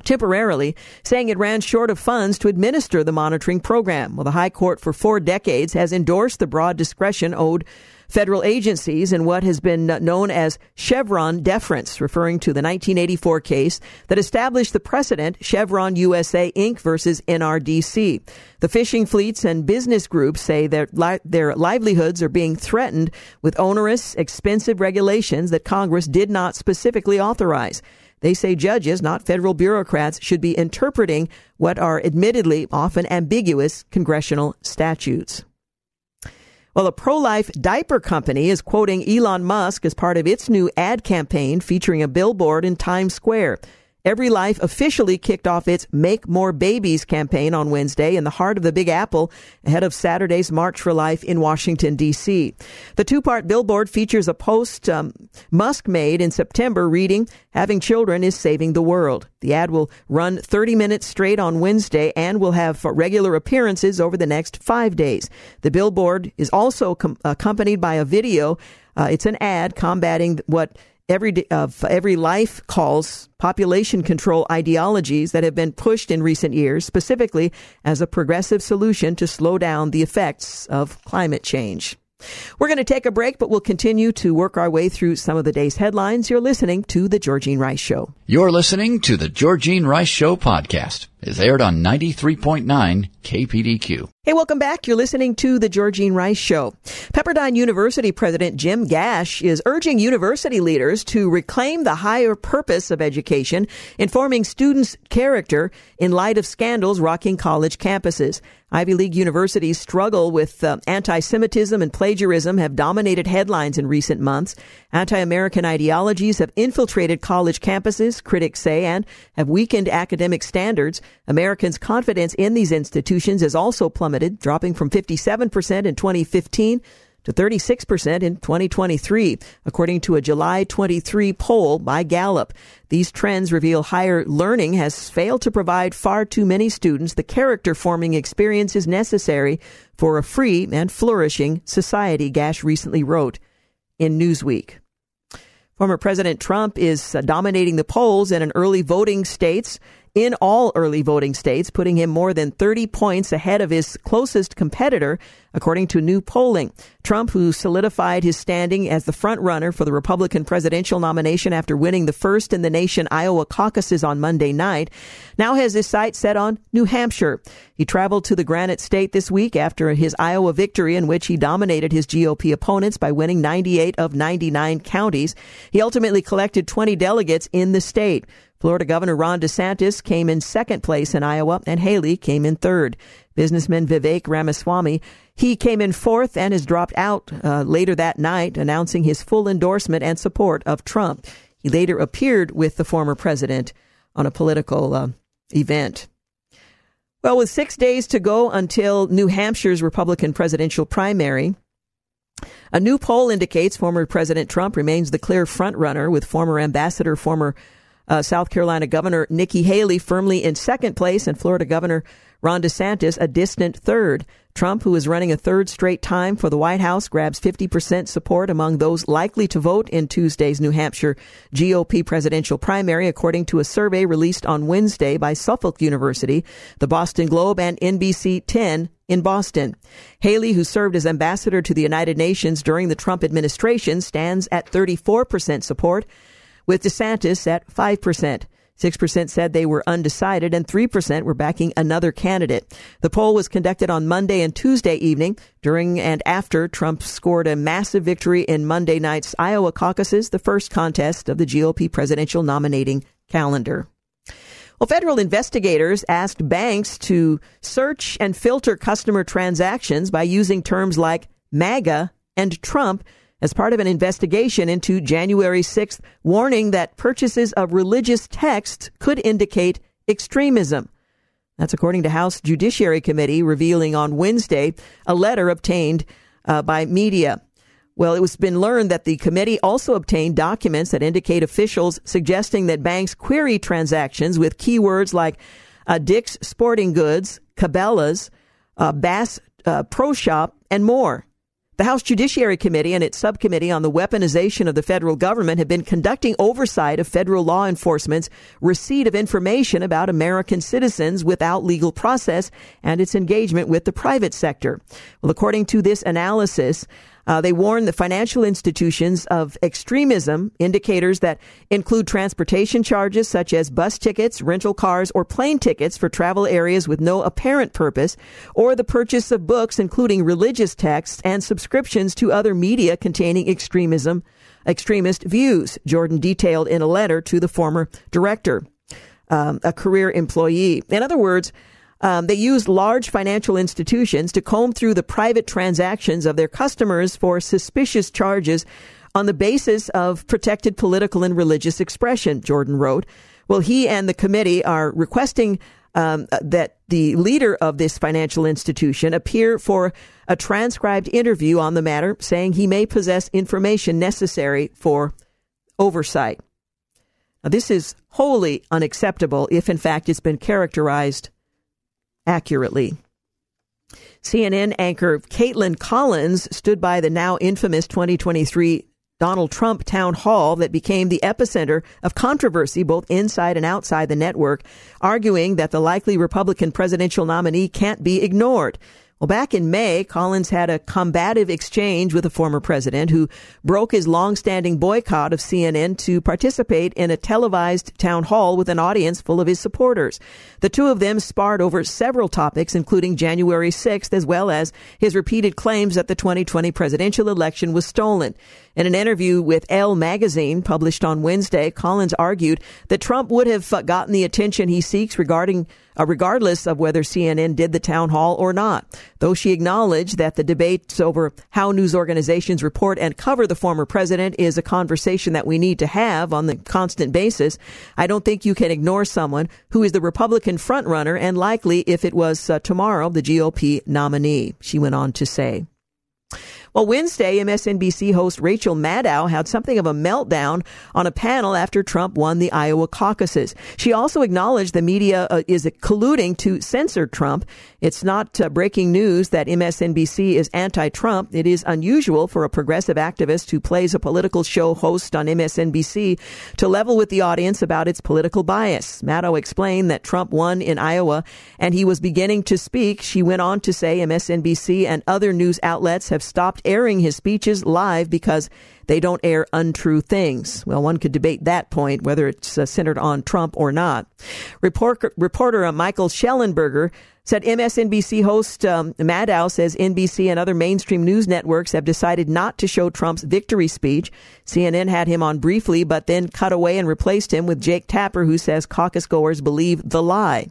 temporarily, saying it ran short of funds to administer the monitoring program. Well, the High Court for four decades has endorsed the broad discretion owed federal agencies in what has been known as Chevron deference, referring to the 1984 case that established the precedent Chevron USA Inc. versus NRDC. The fishing fleets and business groups say that li- their livelihoods are being threatened with onerous, expensive regulations that Congress did not specifically authorize. They say judges, not federal bureaucrats, should be interpreting what are admittedly often ambiguous congressional statutes. Well, a pro life diaper company is quoting Elon Musk as part of its new ad campaign featuring a billboard in Times Square. Every Life officially kicked off its Make More Babies campaign on Wednesday in the heart of the Big Apple ahead of Saturday's March for Life in Washington, D.C. The two part billboard features a post um, Musk made in September reading, Having children is saving the world. The ad will run 30 minutes straight on Wednesday and will have regular appearances over the next five days. The billboard is also com- accompanied by a video. Uh, it's an ad combating what every of uh, every life calls population control ideologies that have been pushed in recent years, specifically as a progressive solution to slow down the effects of climate change. We're going to take a break, but we'll continue to work our way through some of the day's headlines. You're listening to The Georgene Rice Show. You're listening to The Georgene Rice Show podcast. It's aired on 93.9 KPDQ. Hey, welcome back. You're listening to the Georgene Rice Show. Pepperdine University President Jim Gash is urging university leaders to reclaim the higher purpose of education, informing students' character in light of scandals rocking college campuses. Ivy League universities struggle with uh, anti-Semitism and plagiarism have dominated headlines in recent months. Anti-American ideologies have infiltrated college campuses, critics say, and have weakened academic standards. Americans' confidence in these institutions has also plummeted, dropping from 57% in 2015 to 36% in 2023, according to a July 23 poll by Gallup. These trends reveal higher learning has failed to provide far too many students the character forming experiences necessary for a free and flourishing society, Gash recently wrote in Newsweek. Former President Trump is dominating the polls in an early voting states in all early voting states, putting him more than 30 points ahead of his closest competitor, according to new polling. Trump, who solidified his standing as the front runner for the Republican presidential nomination after winning the first in the nation Iowa caucuses on Monday night, now has his sights set on New Hampshire. He traveled to the Granite State this week after his Iowa victory in which he dominated his GOP opponents by winning 98 of 99 counties. He ultimately collected 20 delegates in the state. Florida Governor Ron DeSantis came in second place in Iowa, and Haley came in third. Businessman Vivek Ramaswamy, he came in fourth and has dropped out uh, later that night, announcing his full endorsement and support of Trump. He later appeared with the former president on a political uh, event. Well, with six days to go until New Hampshire's Republican presidential primary, a new poll indicates former President Trump remains the clear frontrunner, with former ambassador, former uh, South Carolina Governor Nikki Haley firmly in second place, and Florida Governor Ron DeSantis a distant third. Trump, who is running a third straight time for the White House, grabs 50% support among those likely to vote in Tuesday's New Hampshire GOP presidential primary, according to a survey released on Wednesday by Suffolk University, the Boston Globe, and NBC 10 in Boston. Haley, who served as ambassador to the United Nations during the Trump administration, stands at 34% support with DeSantis at 5%. 6% said they were undecided and 3% were backing another candidate. The poll was conducted on Monday and Tuesday evening during and after Trump scored a massive victory in Monday night's Iowa caucuses, the first contest of the GOP presidential nominating calendar. Well, federal investigators asked banks to search and filter customer transactions by using terms like MAGA and Trump as part of an investigation into January 6th, warning that purchases of religious texts could indicate extremism. That's according to House Judiciary Committee revealing on Wednesday a letter obtained uh, by media. Well, it was been learned that the committee also obtained documents that indicate officials suggesting that banks query transactions with keywords like uh, Dick's Sporting Goods, Cabela's, uh, Bass uh, Pro Shop, and more. The House Judiciary Committee and its subcommittee on the weaponization of the federal government have been conducting oversight of federal law enforcement's receipt of information about American citizens without legal process and its engagement with the private sector. Well, according to this analysis, Uh, they warn the financial institutions of extremism indicators that include transportation charges such as bus tickets, rental cars, or plane tickets for travel areas with no apparent purpose, or the purchase of books including religious texts and subscriptions to other media containing extremism, extremist views. Jordan detailed in a letter to the former director, um, a career employee. In other words, um, they used large financial institutions to comb through the private transactions of their customers for suspicious charges on the basis of protected political and religious expression, Jordan wrote. Well, he and the committee are requesting um, that the leader of this financial institution appear for a transcribed interview on the matter, saying he may possess information necessary for oversight. Now, this is wholly unacceptable if, in fact, it's been characterized accurately. CNN anchor Kaitlan Collins stood by the now infamous 2023 Donald Trump town hall that became the epicenter of controversy both inside and outside the network, arguing that the likely Republican presidential nominee can't be ignored. Well, back in May, Collins had a combative exchange with a former president who broke his long-standing boycott of CNN to participate in a televised town hall with an audience full of his supporters. The two of them sparred over several topics, including January 6th, as well as his repeated claims that the 2020 presidential election was stolen. In an interview with Elle magazine published on Wednesday, Collins argued that Trump would have gotten the attention he seeks regarding uh, regardless of whether CNN did the town hall or not. Though she acknowledged that the debates over how news organizations report and cover the former president is a conversation that we need to have on the constant basis, I don't think you can ignore someone who is the Republican frontrunner and likely, if it was uh, tomorrow, the GOP nominee, she went on to say. Well, Wednesday, MSNBC host Rachel Maddow had something of a meltdown on a panel after Trump won the Iowa caucuses. She also acknowledged the media uh, is colluding to censor Trump. It's not uh, breaking news that MSNBC is anti-Trump. It is unusual for a progressive activist who plays a political show host on MSNBC to level with the audience about its political bias. Maddow explained that Trump won in Iowa and he was beginning to speak. She went on to say MSNBC and other news outlets have stopped airing his speeches live because they don't air untrue things. Well, one could debate that point, whether it's uh, centered on Trump or not. Report, reporter uh, Michael Shellenberger said MSNBC host um, Maddow says NBC and other mainstream news networks have decided not to show Trump's victory speech. CNN had him on briefly, but then cut away and replaced him with Jake Tapper, who says caucus goers believe the lie.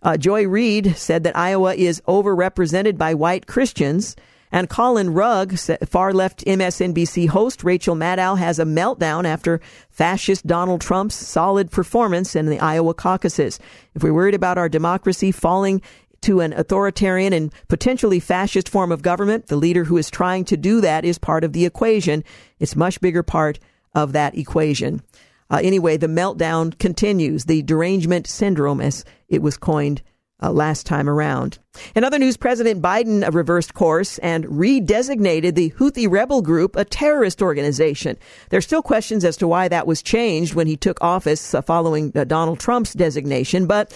Uh, Joy Reid said that Iowa is overrepresented by white Christians. And Colin Rugg, far left MSNBC host Rachel Maddow, has a meltdown after fascist Donald Trump's solid performance in the Iowa caucuses. If we're worried about our democracy falling to an authoritarian and potentially fascist form of government, the leader who is trying to do that is part of the equation. It's much bigger part of that equation. Uh, anyway, the meltdown continues, the derangement syndrome, as it was coined uh, last time around. In other news, President Biden reversed course and redesignated the Houthi rebel group a terrorist organization. There are still questions as to why that was changed when he took office uh, following uh, Donald Trump's designation, but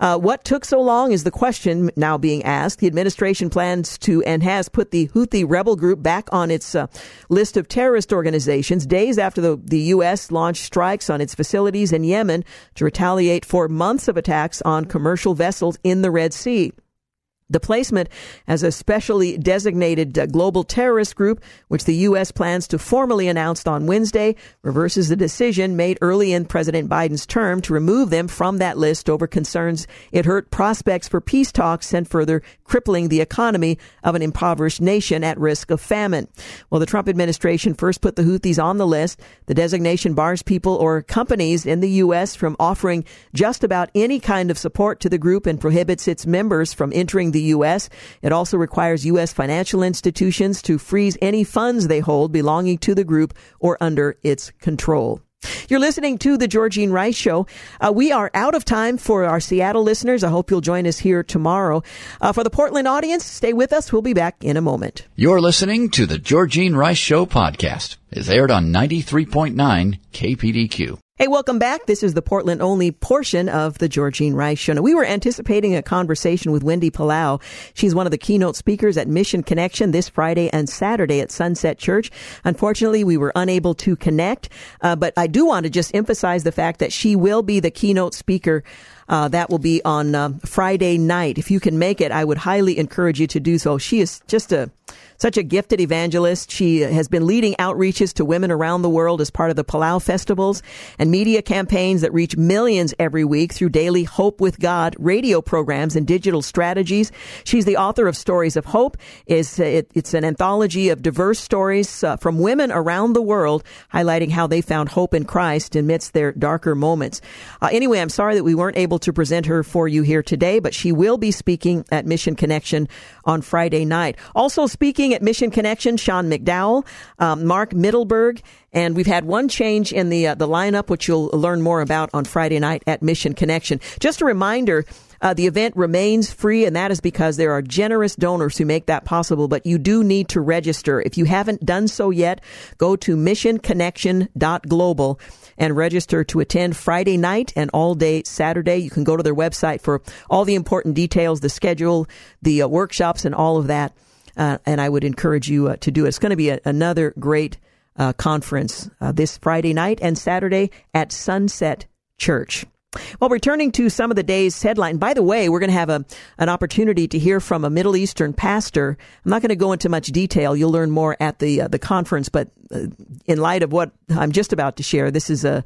uh, what took so long is the question now being asked. The administration plans to and has put the Houthi rebel group back on its uh, list of terrorist organizations days after the, the U.S. launched strikes on its facilities in Yemen to retaliate for months of attacks on commercial vessels in the Red Sea. The placement as a specially designated uh, global terrorist group, which the U.S. plans to formally announce on Wednesday, reverses the decision made early in President Biden's term to remove them from that list over concerns it hurt prospects for peace talks and further crippling the economy of an impoverished nation at risk of famine. Well, the Trump administration first put the Houthis on the list. The designation bars people or companies in the U.S. from offering just about any kind of support to the group and prohibits its members from entering the the U.S. It also requires U.S. financial institutions to freeze any funds they hold belonging to the group or under its control. You're listening to the Georgene Rice Show. Uh, we are out of time for our Seattle listeners. I hope you'll join us here tomorrow. Uh, for the Portland audience, stay with us. We'll be back in a moment. You're listening to the Georgene Rice Show podcast. It's aired on 93.9 KPDQ. Hey, welcome back. This is the Portland only portion of the Georgene Rice Show. Now, we were anticipating a conversation with Wendy Palau. She's one of the keynote speakers at Mission Connection this Friday and Saturday at Sunset Church. Unfortunately, we were unable to connect, uh, but I do want to just emphasize the fact that she will be the keynote speaker uh, that will be on uh, Friday night. If you can make it, I would highly encourage you to do so. She is just a such a gifted evangelist. She has been leading outreaches to women around the world as part of the Palau festivals and media campaigns that reach millions every week through daily Hope with God radio programs and digital strategies. She's the author of Stories of Hope. Is it's an anthology of diverse stories uh, from women around the world, highlighting how they found hope in Christ amidst their darker moments. Uh, anyway, I'm sorry that we weren't able to present her for you here today, but she will be speaking at Mission Connection on Friday night. Also speaking at Mission Connection, Sean McDowell, um, Mark Mittelberg, and we've had one change in the uh, the lineup, which you'll learn more about on Friday night at Mission Connection. Just a reminder. Uh, the event remains free, and that is because there are generous donors who make that possible. But you do need to register. If you haven't done so yet, go to missionconnection.global and register to attend Friday night and all day Saturday. You can go to their website for all the important details, the schedule, the uh, workshops, and all of that. Uh, and I would encourage you uh, to do it. It's going to be a, another great uh, conference uh, this Friday night and Saturday at Sunset Church. Well, returning to some of the day's headline. By the way, we're going to have a, an opportunity to hear from a Middle Eastern pastor. I'm not going to go into much detail. You'll learn more at the uh, the conference. But uh, in light of what I'm just about to share, this is a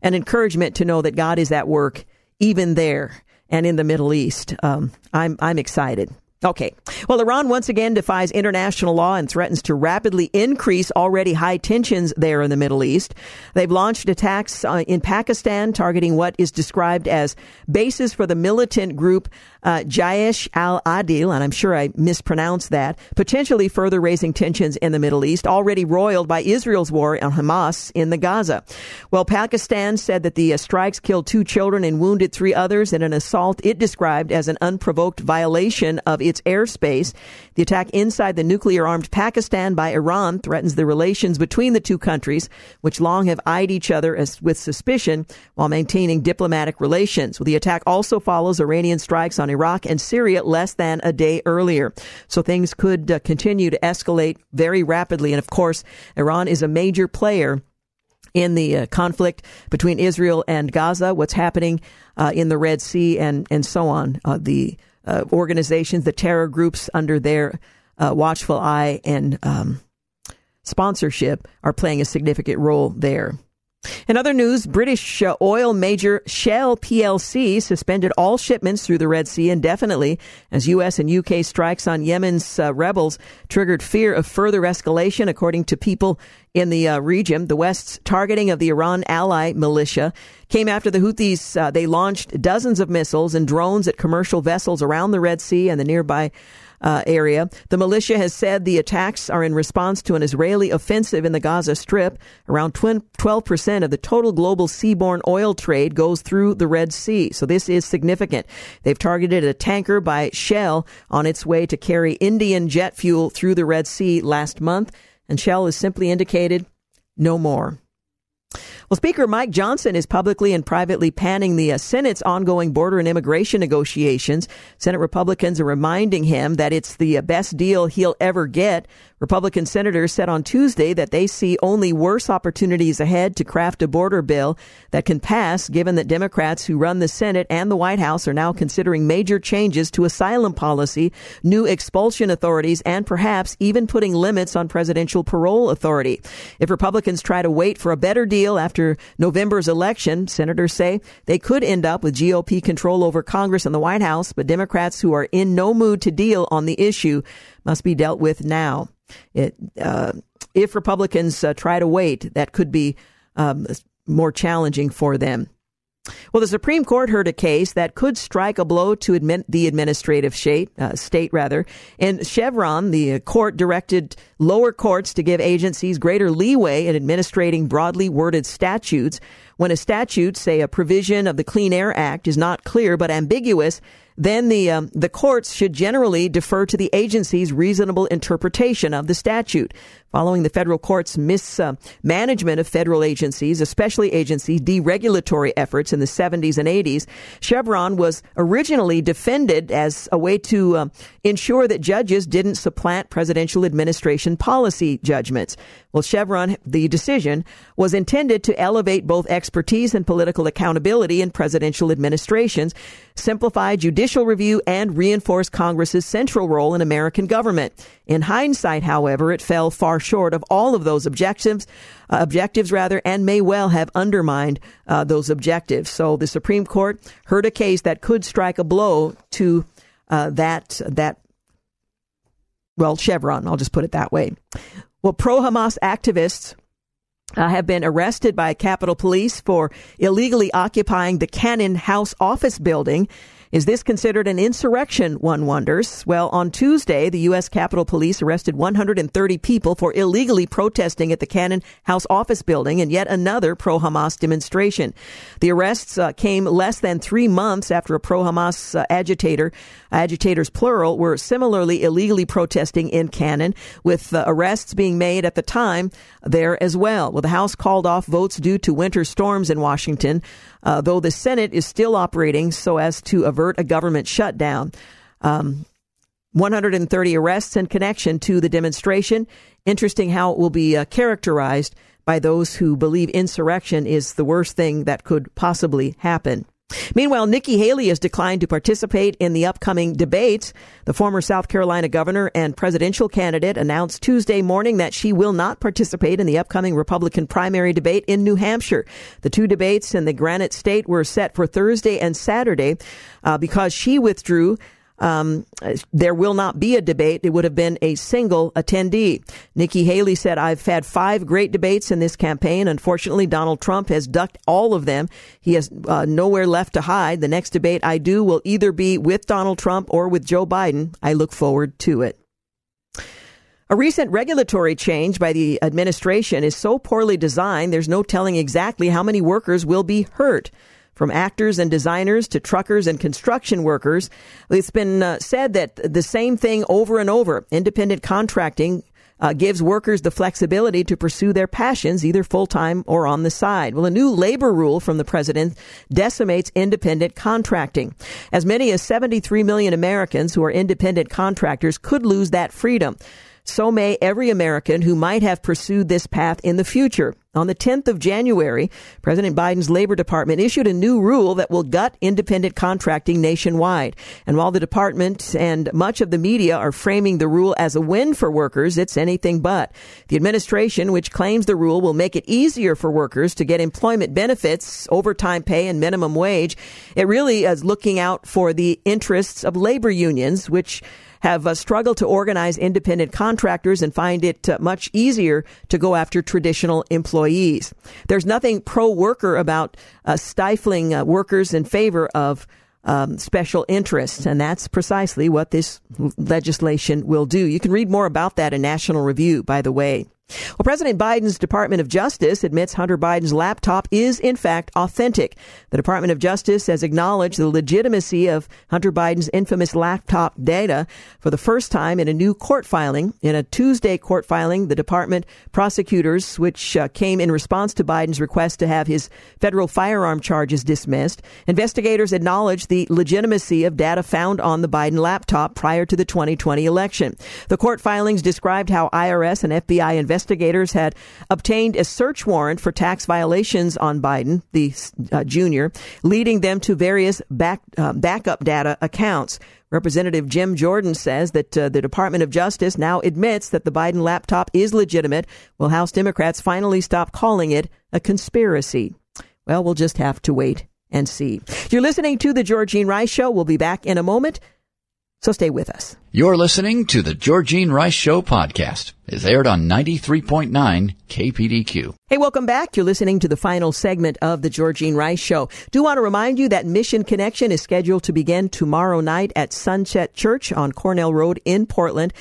an encouragement to know that God is at work even there and in the Middle East. Um, I'm I'm excited. Okay. Well, Iran once again defies international law and threatens to rapidly increase already high tensions there in the Middle East. They've launched attacks uh, in Pakistan targeting what is described as bases for the militant group uh, Jaish al-Adil, and I'm sure I mispronounced that, potentially further raising tensions in the Middle East, already roiled by Israel's war on Hamas in the Gaza. Well, Pakistan said that the uh, strikes killed two children and wounded three others in an assault it described as an unprovoked violation of its airspace. The attack inside the nuclear armed Pakistan by Iran threatens the relations between the two countries, which long have eyed each other as, with suspicion while maintaining diplomatic relations. Well, the attack also follows Iranian strikes on Iraq and Syria less than a day earlier. So things could uh, continue to escalate very rapidly. And of course, Iran is a major player in the uh, conflict between Israel and Gaza, what's happening uh, in the Red Sea, and and so on. Uh, the uh, organizations, the terror groups under their uh, watchful eye and um, sponsorship are playing a significant role there. In other news, British uh, oil major Shell PLC suspended all shipments through the Red Sea indefinitely as U.S. and U.K. strikes on Yemen's uh, rebels triggered fear of further escalation, according to people in the uh, region. The West's targeting of the Iran ally militia came after the Houthis. Uh, they launched dozens of missiles and drones at commercial vessels around the Red Sea and the nearby uh, area. The militia has said the attacks are in response to an Israeli offensive in the Gaza Strip. Around 12% of the total global seaborne oil trade goes through the Red Sea. So this is significant. They've targeted a tanker by Shell on its way to carry Indian jet fuel through the Red Sea last month. And Shell has simply indicated no more. Well, Speaker Mike Johnson is publicly and privately panning the uh, Senate's ongoing border and immigration negotiations. Senate Republicans are reminding him that it's the uh, best deal he'll ever get. Republican senators said on Tuesday that they see only worse opportunities ahead to craft a border bill that can pass, given that Democrats who run the Senate and the White House are now considering major changes to asylum policy, new expulsion authorities, and perhaps even putting limits on presidential parole authority. If Republicans try to wait for a better deal after November's election, senators say they could end up with GOP control over Congress and the White House, but Democrats who are in no mood to deal on the issue must be dealt with now. It, uh, if Republicans uh, try to wait, that could be um, more challenging for them. Well, the Supreme Court heard a case that could strike a blow to the administrative state, uh, state rather. In Chevron, the court directed lower courts to give agencies greater leeway in administrating broadly worded statutes. When a statute, say a provision of the Clean Air Act, is not clear but ambiguous, then the um, the courts should generally defer to the agency's reasonable interpretation of the statute. Following the federal court's mismanagement of federal agencies, especially agency deregulatory efforts in the 70s and 80s, Chevron was originally defended as a way to uh, ensure that judges didn't supplant presidential administration policy judgments. Well, Chevron, the decision was intended to elevate both expertise and political accountability in presidential administrations, simplify judicial review, and reinforce Congress's central role in American government. In hindsight, however, it fell far short of all of those objectives, uh, objectives rather, and may well have undermined uh, those objectives. So the Supreme Court heard a case that could strike a blow to uh, that that well Chevron. I'll just put it that way. Well, pro Hamas activists uh, have been arrested by Capitol Police for illegally occupying the Cannon House office building is this considered an insurrection, one wonders? Well, on Tuesday, the U.S. Capitol Police arrested 130 people for illegally protesting at the Cannon House office building in yet another pro Hamas demonstration. The arrests uh, came less than three months after a pro Hamas uh, agitator, agitators plural, were similarly illegally protesting in Cannon, with uh, arrests being made at the time there as well. Well, the House called off votes due to winter storms in Washington uh, though the Senate is still operating so as to avert a government shutdown. Um, 130 arrests in connection to the demonstration. Interesting how it will be uh, characterized by those who believe insurrection is the worst thing that could possibly happen. Meanwhile, Nikki Haley has declined to participate in the upcoming debates. The former South Carolina governor and presidential candidate announced Tuesday morning that she will not participate in the upcoming Republican primary debate in New Hampshire. The two debates in the Granite State were set for Thursday and Saturday uh, because she withdrew um, there will not be a debate. It would have been a single attendee. Nikki Haley said, I've had five great debates in this campaign. Unfortunately, Donald Trump has ducked all of them. He has uh, nowhere left to hide. The next debate I do will either be with Donald Trump or with Joe Biden. I look forward to it. A recent regulatory change by the administration is so poorly designed, there's no telling exactly how many workers will be hurt from actors and designers to truckers and construction workers. It's been uh, said that the same thing over and over. Independent contracting uh, gives workers the flexibility to pursue their passions either full time or on the side. Well, a new labor rule from the president decimates independent contracting. As many as 73 million Americans who are independent contractors could lose that freedom so may every American who might have pursued this path in the future. On the 10th of January, President Biden's Labor Department issued a new rule that will gut independent contracting nationwide. And while the department and much of the media are framing the rule as a win for workers, it's anything but. The administration, which claims the rule will make it easier for workers to get employment benefits, overtime pay, and minimum wage, it really is looking out for the interests of labor unions, which have uh, struggled to organize independent contractors and find it uh, much easier to go after traditional employees. There's nothing pro worker about uh, stifling uh, workers in favor of um, special interests, and that's precisely what this legislation will do. You can read more about that in National Review, by the way. Well, President Biden's Department of Justice admits Hunter Biden's laptop is, in fact, authentic. The Department of Justice has acknowledged the legitimacy of Hunter Biden's infamous laptop data for the first time in a new court filing. In a Tuesday court filing, the department prosecutors, which uh, came in response to Biden's request to have his federal firearm charges dismissed, investigators acknowledged the legitimacy of data found on the Biden laptop prior to the 2020 election. The court filings described how IRS and FBI investigators investigators had obtained a search warrant for tax violations on Biden, the uh, junior, leading them to various back, uh, backup data accounts. Representative Jim Jordan says that uh, the Department of Justice now admits that the Biden laptop is legitimate, will House Democrats finally stop calling it a conspiracy. Well, we'll just have to wait and see. You're listening to the Georgene Rice Show. We'll be back in a moment. So stay with us. You're listening to the Georgene Rice Show podcast. It's aired on 93.9 KPDQ. Hey, welcome back. You're listening to the final segment of the Georgene Rice Show. Do want to remind you that Mission Connection is scheduled to begin tomorrow night at Sunset Church on Cornell Road in Portland.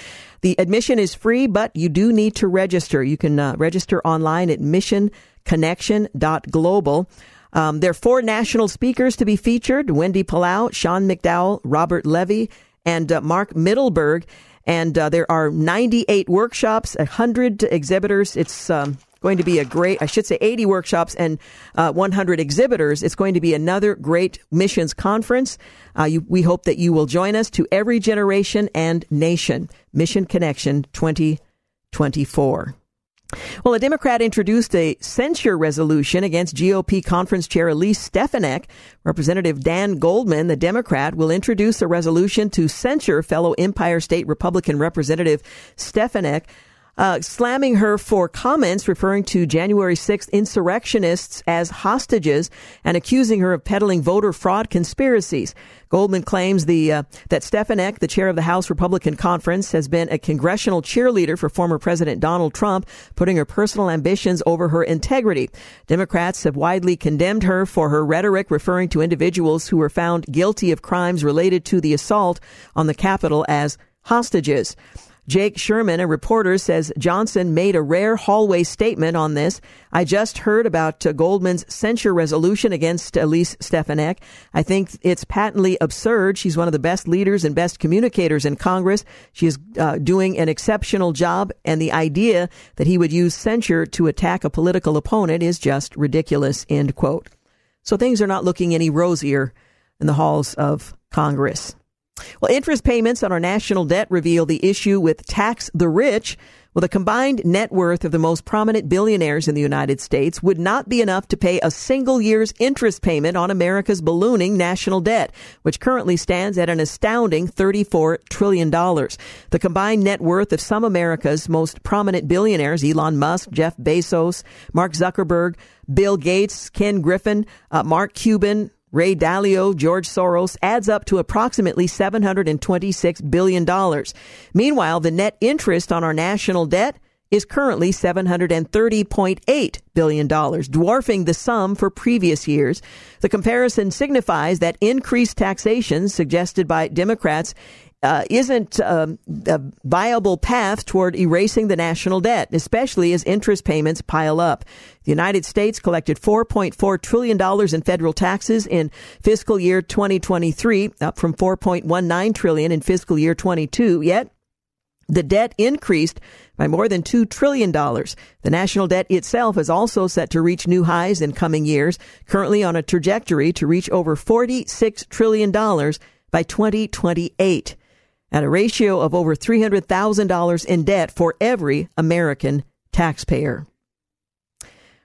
The admission is free, but you do need to register. You can uh, register online at missionconnection.global. Um, there are four national speakers to be featured Wendy Palau, Sean McDowell, Robert Levy, and uh, Mark Mittelberg. And uh, there are 98 workshops, 100 exhibitors. It's um, going to be a great, I should say 80 workshops and uh, 100 exhibitors. It's going to be another great missions conference. Uh, you, we hope that you will join us to every generation and nation. Mission Connection 2024. Well, a Democrat introduced a censure resolution against GOP conference chair Elise Stefanik. Representative Dan Goldman, the Democrat, will introduce a resolution to censure fellow Empire State Republican Representative Stefanik uh, slamming her for comments referring to January 6th insurrectionists as hostages and accusing her of peddling voter fraud conspiracies. Goldman claims the uh, that Stefanik, the chair of the House Republican Conference, has been a congressional cheerleader for former President Donald Trump, putting her personal ambitions over her integrity. Democrats have widely condemned her for her rhetoric referring to individuals who were found guilty of crimes related to the assault on the Capitol as hostages. Jake Sherman, a reporter, says Johnson made a rare hallway statement on this. I just heard about uh, Goldman's censure resolution against Elise Stefanik. I think it's patently absurd. She's one of the best leaders and best communicators in Congress. She is uh, doing an exceptional job, and the idea that he would use censure to attack a political opponent is just ridiculous. End quote. So things are not looking any rosier in the halls of Congress. Well, interest payments on our national debt reveal the issue with tax the rich. Well, the combined net worth of the most prominent billionaires in the United States would not be enough to pay a single year's interest payment on America's ballooning national debt, which currently stands at an astounding $34 trillion. The combined net worth of some America's most prominent billionaires, Elon Musk, Jeff Bezos, Mark Zuckerberg, Bill Gates, Ken Griffin, uh, Mark Cuban, Ray Dalio, George Soros adds up to approximately $726 billion. Meanwhile, the net interest on our national debt is currently $730.8 billion, dwarfing the sum for previous years. The comparison signifies that increased taxation suggested by Democrats uh, isn't um, a viable path toward erasing the national debt, especially as interest payments pile up. The United States collected $4.4 trillion in federal taxes in fiscal year 2023, up from 4.19 trillion in fiscal year 22. Yet, the debt increased by more than $2 trillion. The national debt itself is also set to reach new highs in coming years, currently on a trajectory to reach over $46 trillion by 2028 at a ratio of over $300,000 in debt for every American taxpayer.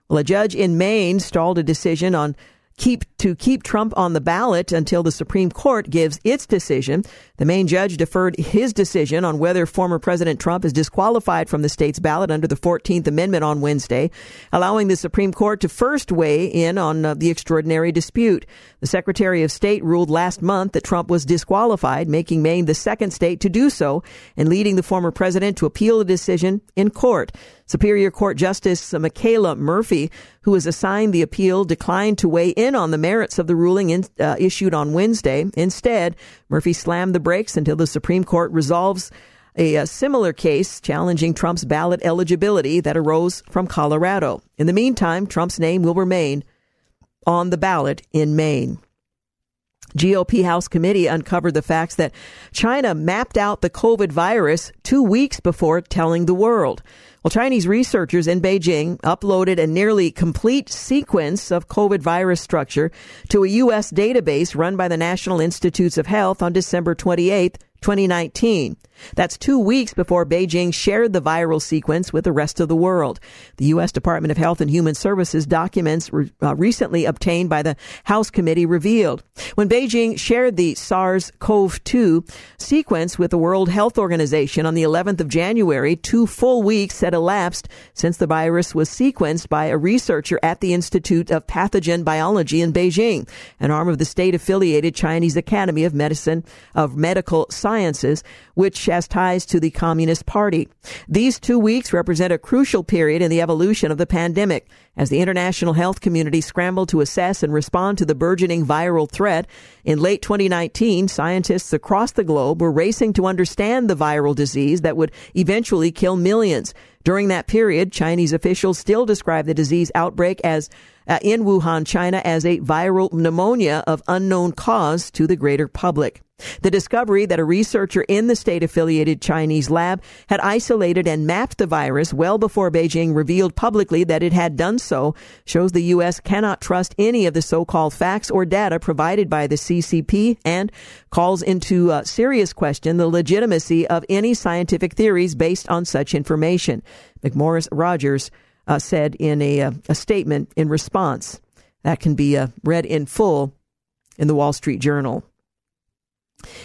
Well, a judge in Maine stalled a decision on keep to keep Trump on the ballot until the Supreme Court gives its decision. The Maine judge deferred his decision on whether former President Trump is disqualified from the state's ballot under the 14th Amendment on Wednesday, allowing the Supreme Court to first weigh in on uh, the extraordinary dispute. The Secretary of State ruled last month that Trump was disqualified, making Maine the second state to do so and leading the former president to appeal the decision in court. Superior Court Justice Michaela Murphy, who was assigned the appeal, declined to weigh in on the merits of the ruling in, uh, issued on Wednesday. Instead, Murphy slammed the brakes until the Supreme Court resolves a, a, similar case challenging Trump's ballot eligibility that arose from Colorado. In the meantime, Trump's name will remain on the ballot in Maine. GOP House Committee uncovered the facts that China mapped out the COVID virus two weeks before telling the world. Well, Chinese researchers in Beijing uploaded a nearly complete sequence of COVID virus structure to a U.S. database run by the National Institutes of Health on December 28, 2019. That's two weeks before Beijing shared the viral sequence with the rest of the world. The U.S. Department of Health and Human Services documents re- uh, recently obtained by the House committee revealed when Beijing shared the SARS-CoV-2 sequence with the World Health Organization on the 11th of January, two full weeks had elapsed since the virus was sequenced by a researcher at the Institute of Pathogen Biology in Beijing, an arm of the state-affiliated Chinese Academy of Medicine of Medical Sciences, which has ties to the Communist Party. These two weeks represent a crucial period in the evolution of the pandemic as the international health community scrambled to assess and respond to the burgeoning viral threat. In late 2019, scientists across the globe were racing to understand the viral disease that would eventually kill millions. During that period, Chinese officials still describe the disease outbreak as uh, in Wuhan, China, as a viral pneumonia of unknown cause to the greater public. The discovery that a researcher in the state affiliated Chinese lab had isolated and mapped the virus well before Beijing revealed publicly that it had done so shows the U.S. cannot trust any of the so called facts or data provided by the CCP and calls into uh, serious question the legitimacy of any scientific theories based on such information. McMorris Rodgers uh, said in a, uh, a, statement in response. That can be uh, read in full in the Wall Street Journal.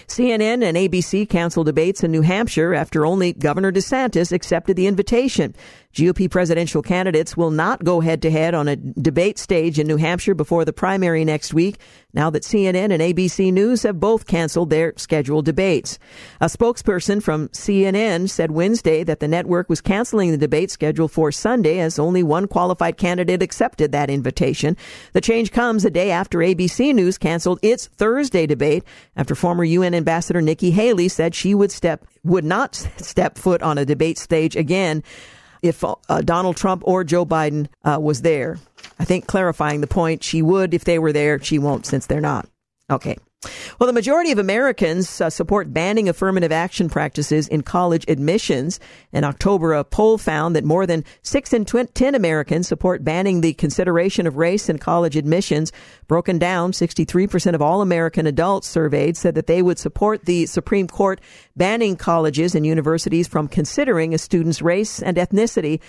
CNN and ABC canceled debates in New Hampshire after only Governor DeSantis accepted the invitation. GOP presidential candidates will not go head to head on a debate stage in New Hampshire before the primary next week, now that CNN and ABC News have both canceled their scheduled debates. A spokesperson from CNN said Wednesday that the network was canceling the debate scheduled for Sunday as only one qualified candidate accepted that invitation. The change comes a day after ABC News canceled its Thursday debate after former UN Ambassador Nikki Haley said she would step would not step foot on a debate stage again if uh, Donald Trump or Joe Biden uh, was there. I think clarifying the point, she would if they were there. She won't since they're not. Okay. Well, the majority of Americans uh, support banning affirmative action practices in college admissions. In October, a poll found that more than 6 in 10 Americans support banning the consideration of race in college admissions. Broken down, 63% of all American adults surveyed said that they would support the Supreme Court banning colleges and universities from considering a student's race and ethnicity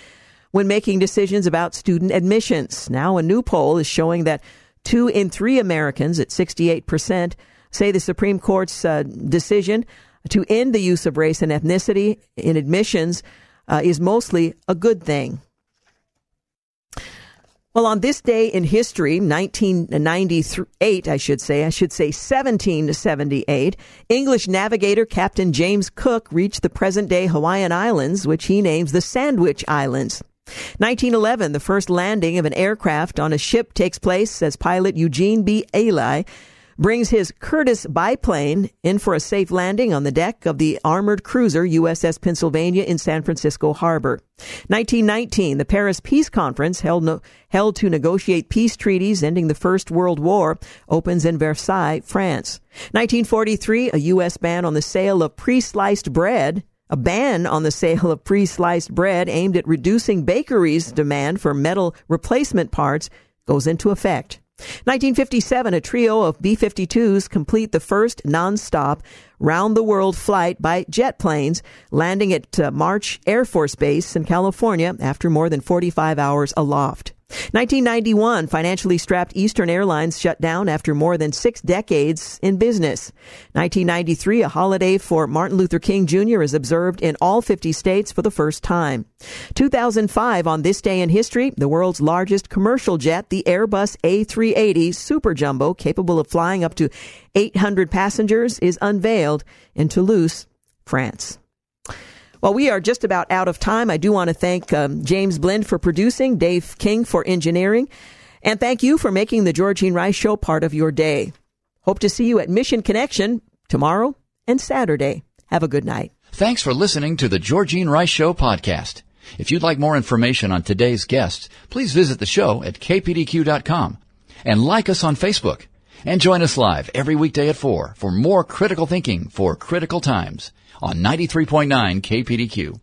when making decisions about student admissions. Now, a new poll is showing that Two in three Americans, at 68%, say the Supreme Court's uh, decision to end the use of race and ethnicity in admissions uh, is mostly a good thing. Well, on this day in history, 1998, I should say, I should say 1778, English navigator Captain James Cook reached the present day Hawaiian Islands, which he names the Sandwich Islands. 1911, the first landing of an aircraft on a ship takes place as pilot Eugene B. Ely brings his Curtiss biplane in for a safe landing on the deck of the armored cruiser USS Pennsylvania in San Francisco Harbor. 1919, the Paris Peace Conference held, no, held to negotiate peace treaties ending the First World War opens in Versailles, France. 1943, a U.S. ban on the sale of pre-sliced bread a ban on the sale of pre-sliced bread aimed at reducing bakeries' demand for metal replacement parts goes into effect. 1957, a trio of B-52s complete the first non-stop round-the-world flight by jet planes, landing at uh, March Air Force Base in California after more than 45 hours aloft. 1991, financially strapped Eastern Airlines shut down after more than six decades in business. 1993, a holiday for Martin Luther King Jr. is observed in all 50 states for the first time. 2005, on this day in history, the world's largest commercial jet, the Airbus A380 Super Jumbo, capable of flying up to 800 passengers, is unveiled in Toulouse, France. Well, we are just about out of time. I do want to thank um, James Blend for producing, Dave King for engineering, and thank you for making the Georgene Rice Show part of your day. Hope to see you at Mission Connection tomorrow and Saturday. Have a good night. Thanks for listening to the Georgene Rice Show podcast. If you'd like more information on today's guests, please visit the show at kpdq.com and like us on Facebook. And join us live every weekday at 4 for more critical thinking for critical times on 93.9 KPDQ.